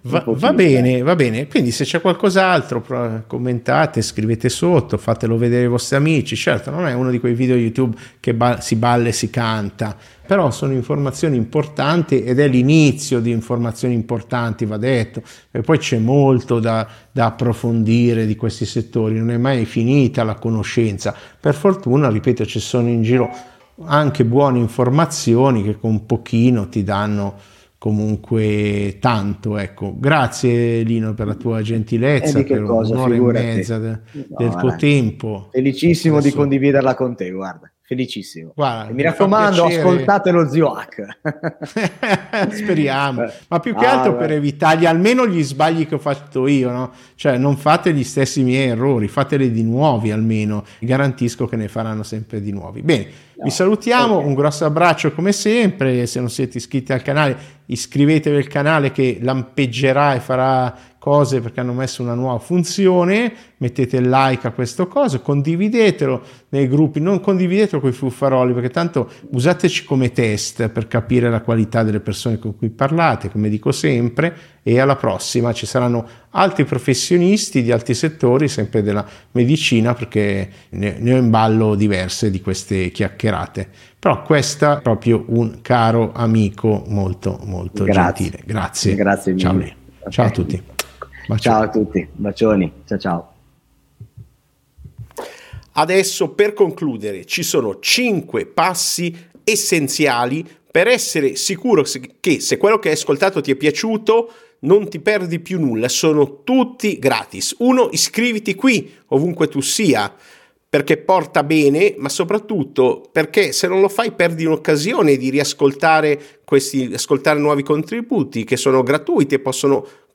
Va, va, bene, va bene. Quindi se c'è qualcos'altro, commentate, scrivete sotto, fatelo vedere ai vostri amici. Certo, non è uno di quei video YouTube che ba- si balla e si canta, però sono informazioni importanti ed è l'inizio di informazioni importanti, va detto. E poi c'è molto da, da approfondire di questi settori, non è mai finita la conoscenza. Per fortuna, ripeto, ci sono in giro anche buone informazioni che con pochino ti danno comunque tanto ecco grazie Lino per la tua gentilezza per cosa, un'ora figurati. e mezza de, no, del tuo tempo felicissimo Adesso... di condividerla con te guarda felicissimo. Guarda, mi raccomando ascoltate lo zio H speriamo. Ma più che ah, altro beh. per evitargli almeno gli sbagli che ho fatto io no? cioè non fate gli stessi miei errori fateli di nuovi almeno. Garantisco che ne faranno sempre di nuovi. Bene no, vi salutiamo okay. un grosso abbraccio come sempre. Se non siete iscritti al canale iscrivetevi al canale che lampeggerà e farà cose perché hanno messo una nuova funzione, mettete like a questo coso, condividetelo nei gruppi, non condividetelo con i fuffaroli perché tanto usateci come test per capire la qualità delle persone con cui parlate, come dico sempre, e alla prossima ci saranno altri professionisti di altri settori, sempre della medicina, perché ne, ne ho in ballo diverse di queste chiacchierate. Però questa è proprio un caro amico molto molto Grazie. gentile. Grazie. Grazie mille. Ciao, okay. ciao a tutti. Bacioni. Ciao a tutti, bacioni, ciao ciao. Adesso per concludere ci sono 5 passi essenziali per essere sicuro che se quello che hai ascoltato ti è piaciuto non ti perdi più nulla, sono tutti gratis. Uno, iscriviti qui ovunque tu sia perché porta bene, ma soprattutto perché se non lo fai perdi un'occasione di riascoltare questi, ascoltare nuovi contributi che sono gratuiti e possono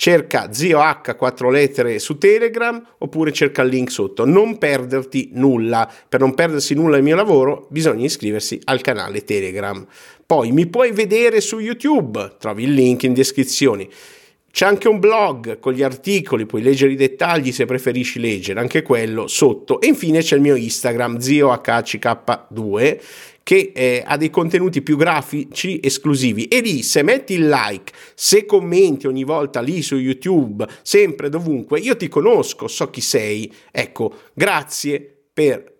cerca zio H 4 lettere su Telegram oppure cerca il link sotto. Non perderti nulla. Per non perdersi nulla del mio lavoro bisogna iscriversi al canale Telegram. Poi mi puoi vedere su YouTube, trovi il link in descrizione. C'è anche un blog con gli articoli, puoi leggere i dettagli se preferisci leggere, anche quello sotto. E infine c'è il mio Instagram, ziohck2, che eh, ha dei contenuti più grafici esclusivi. E lì se metti il like, se commenti ogni volta lì su YouTube, sempre dovunque, io ti conosco, so chi sei, ecco, grazie per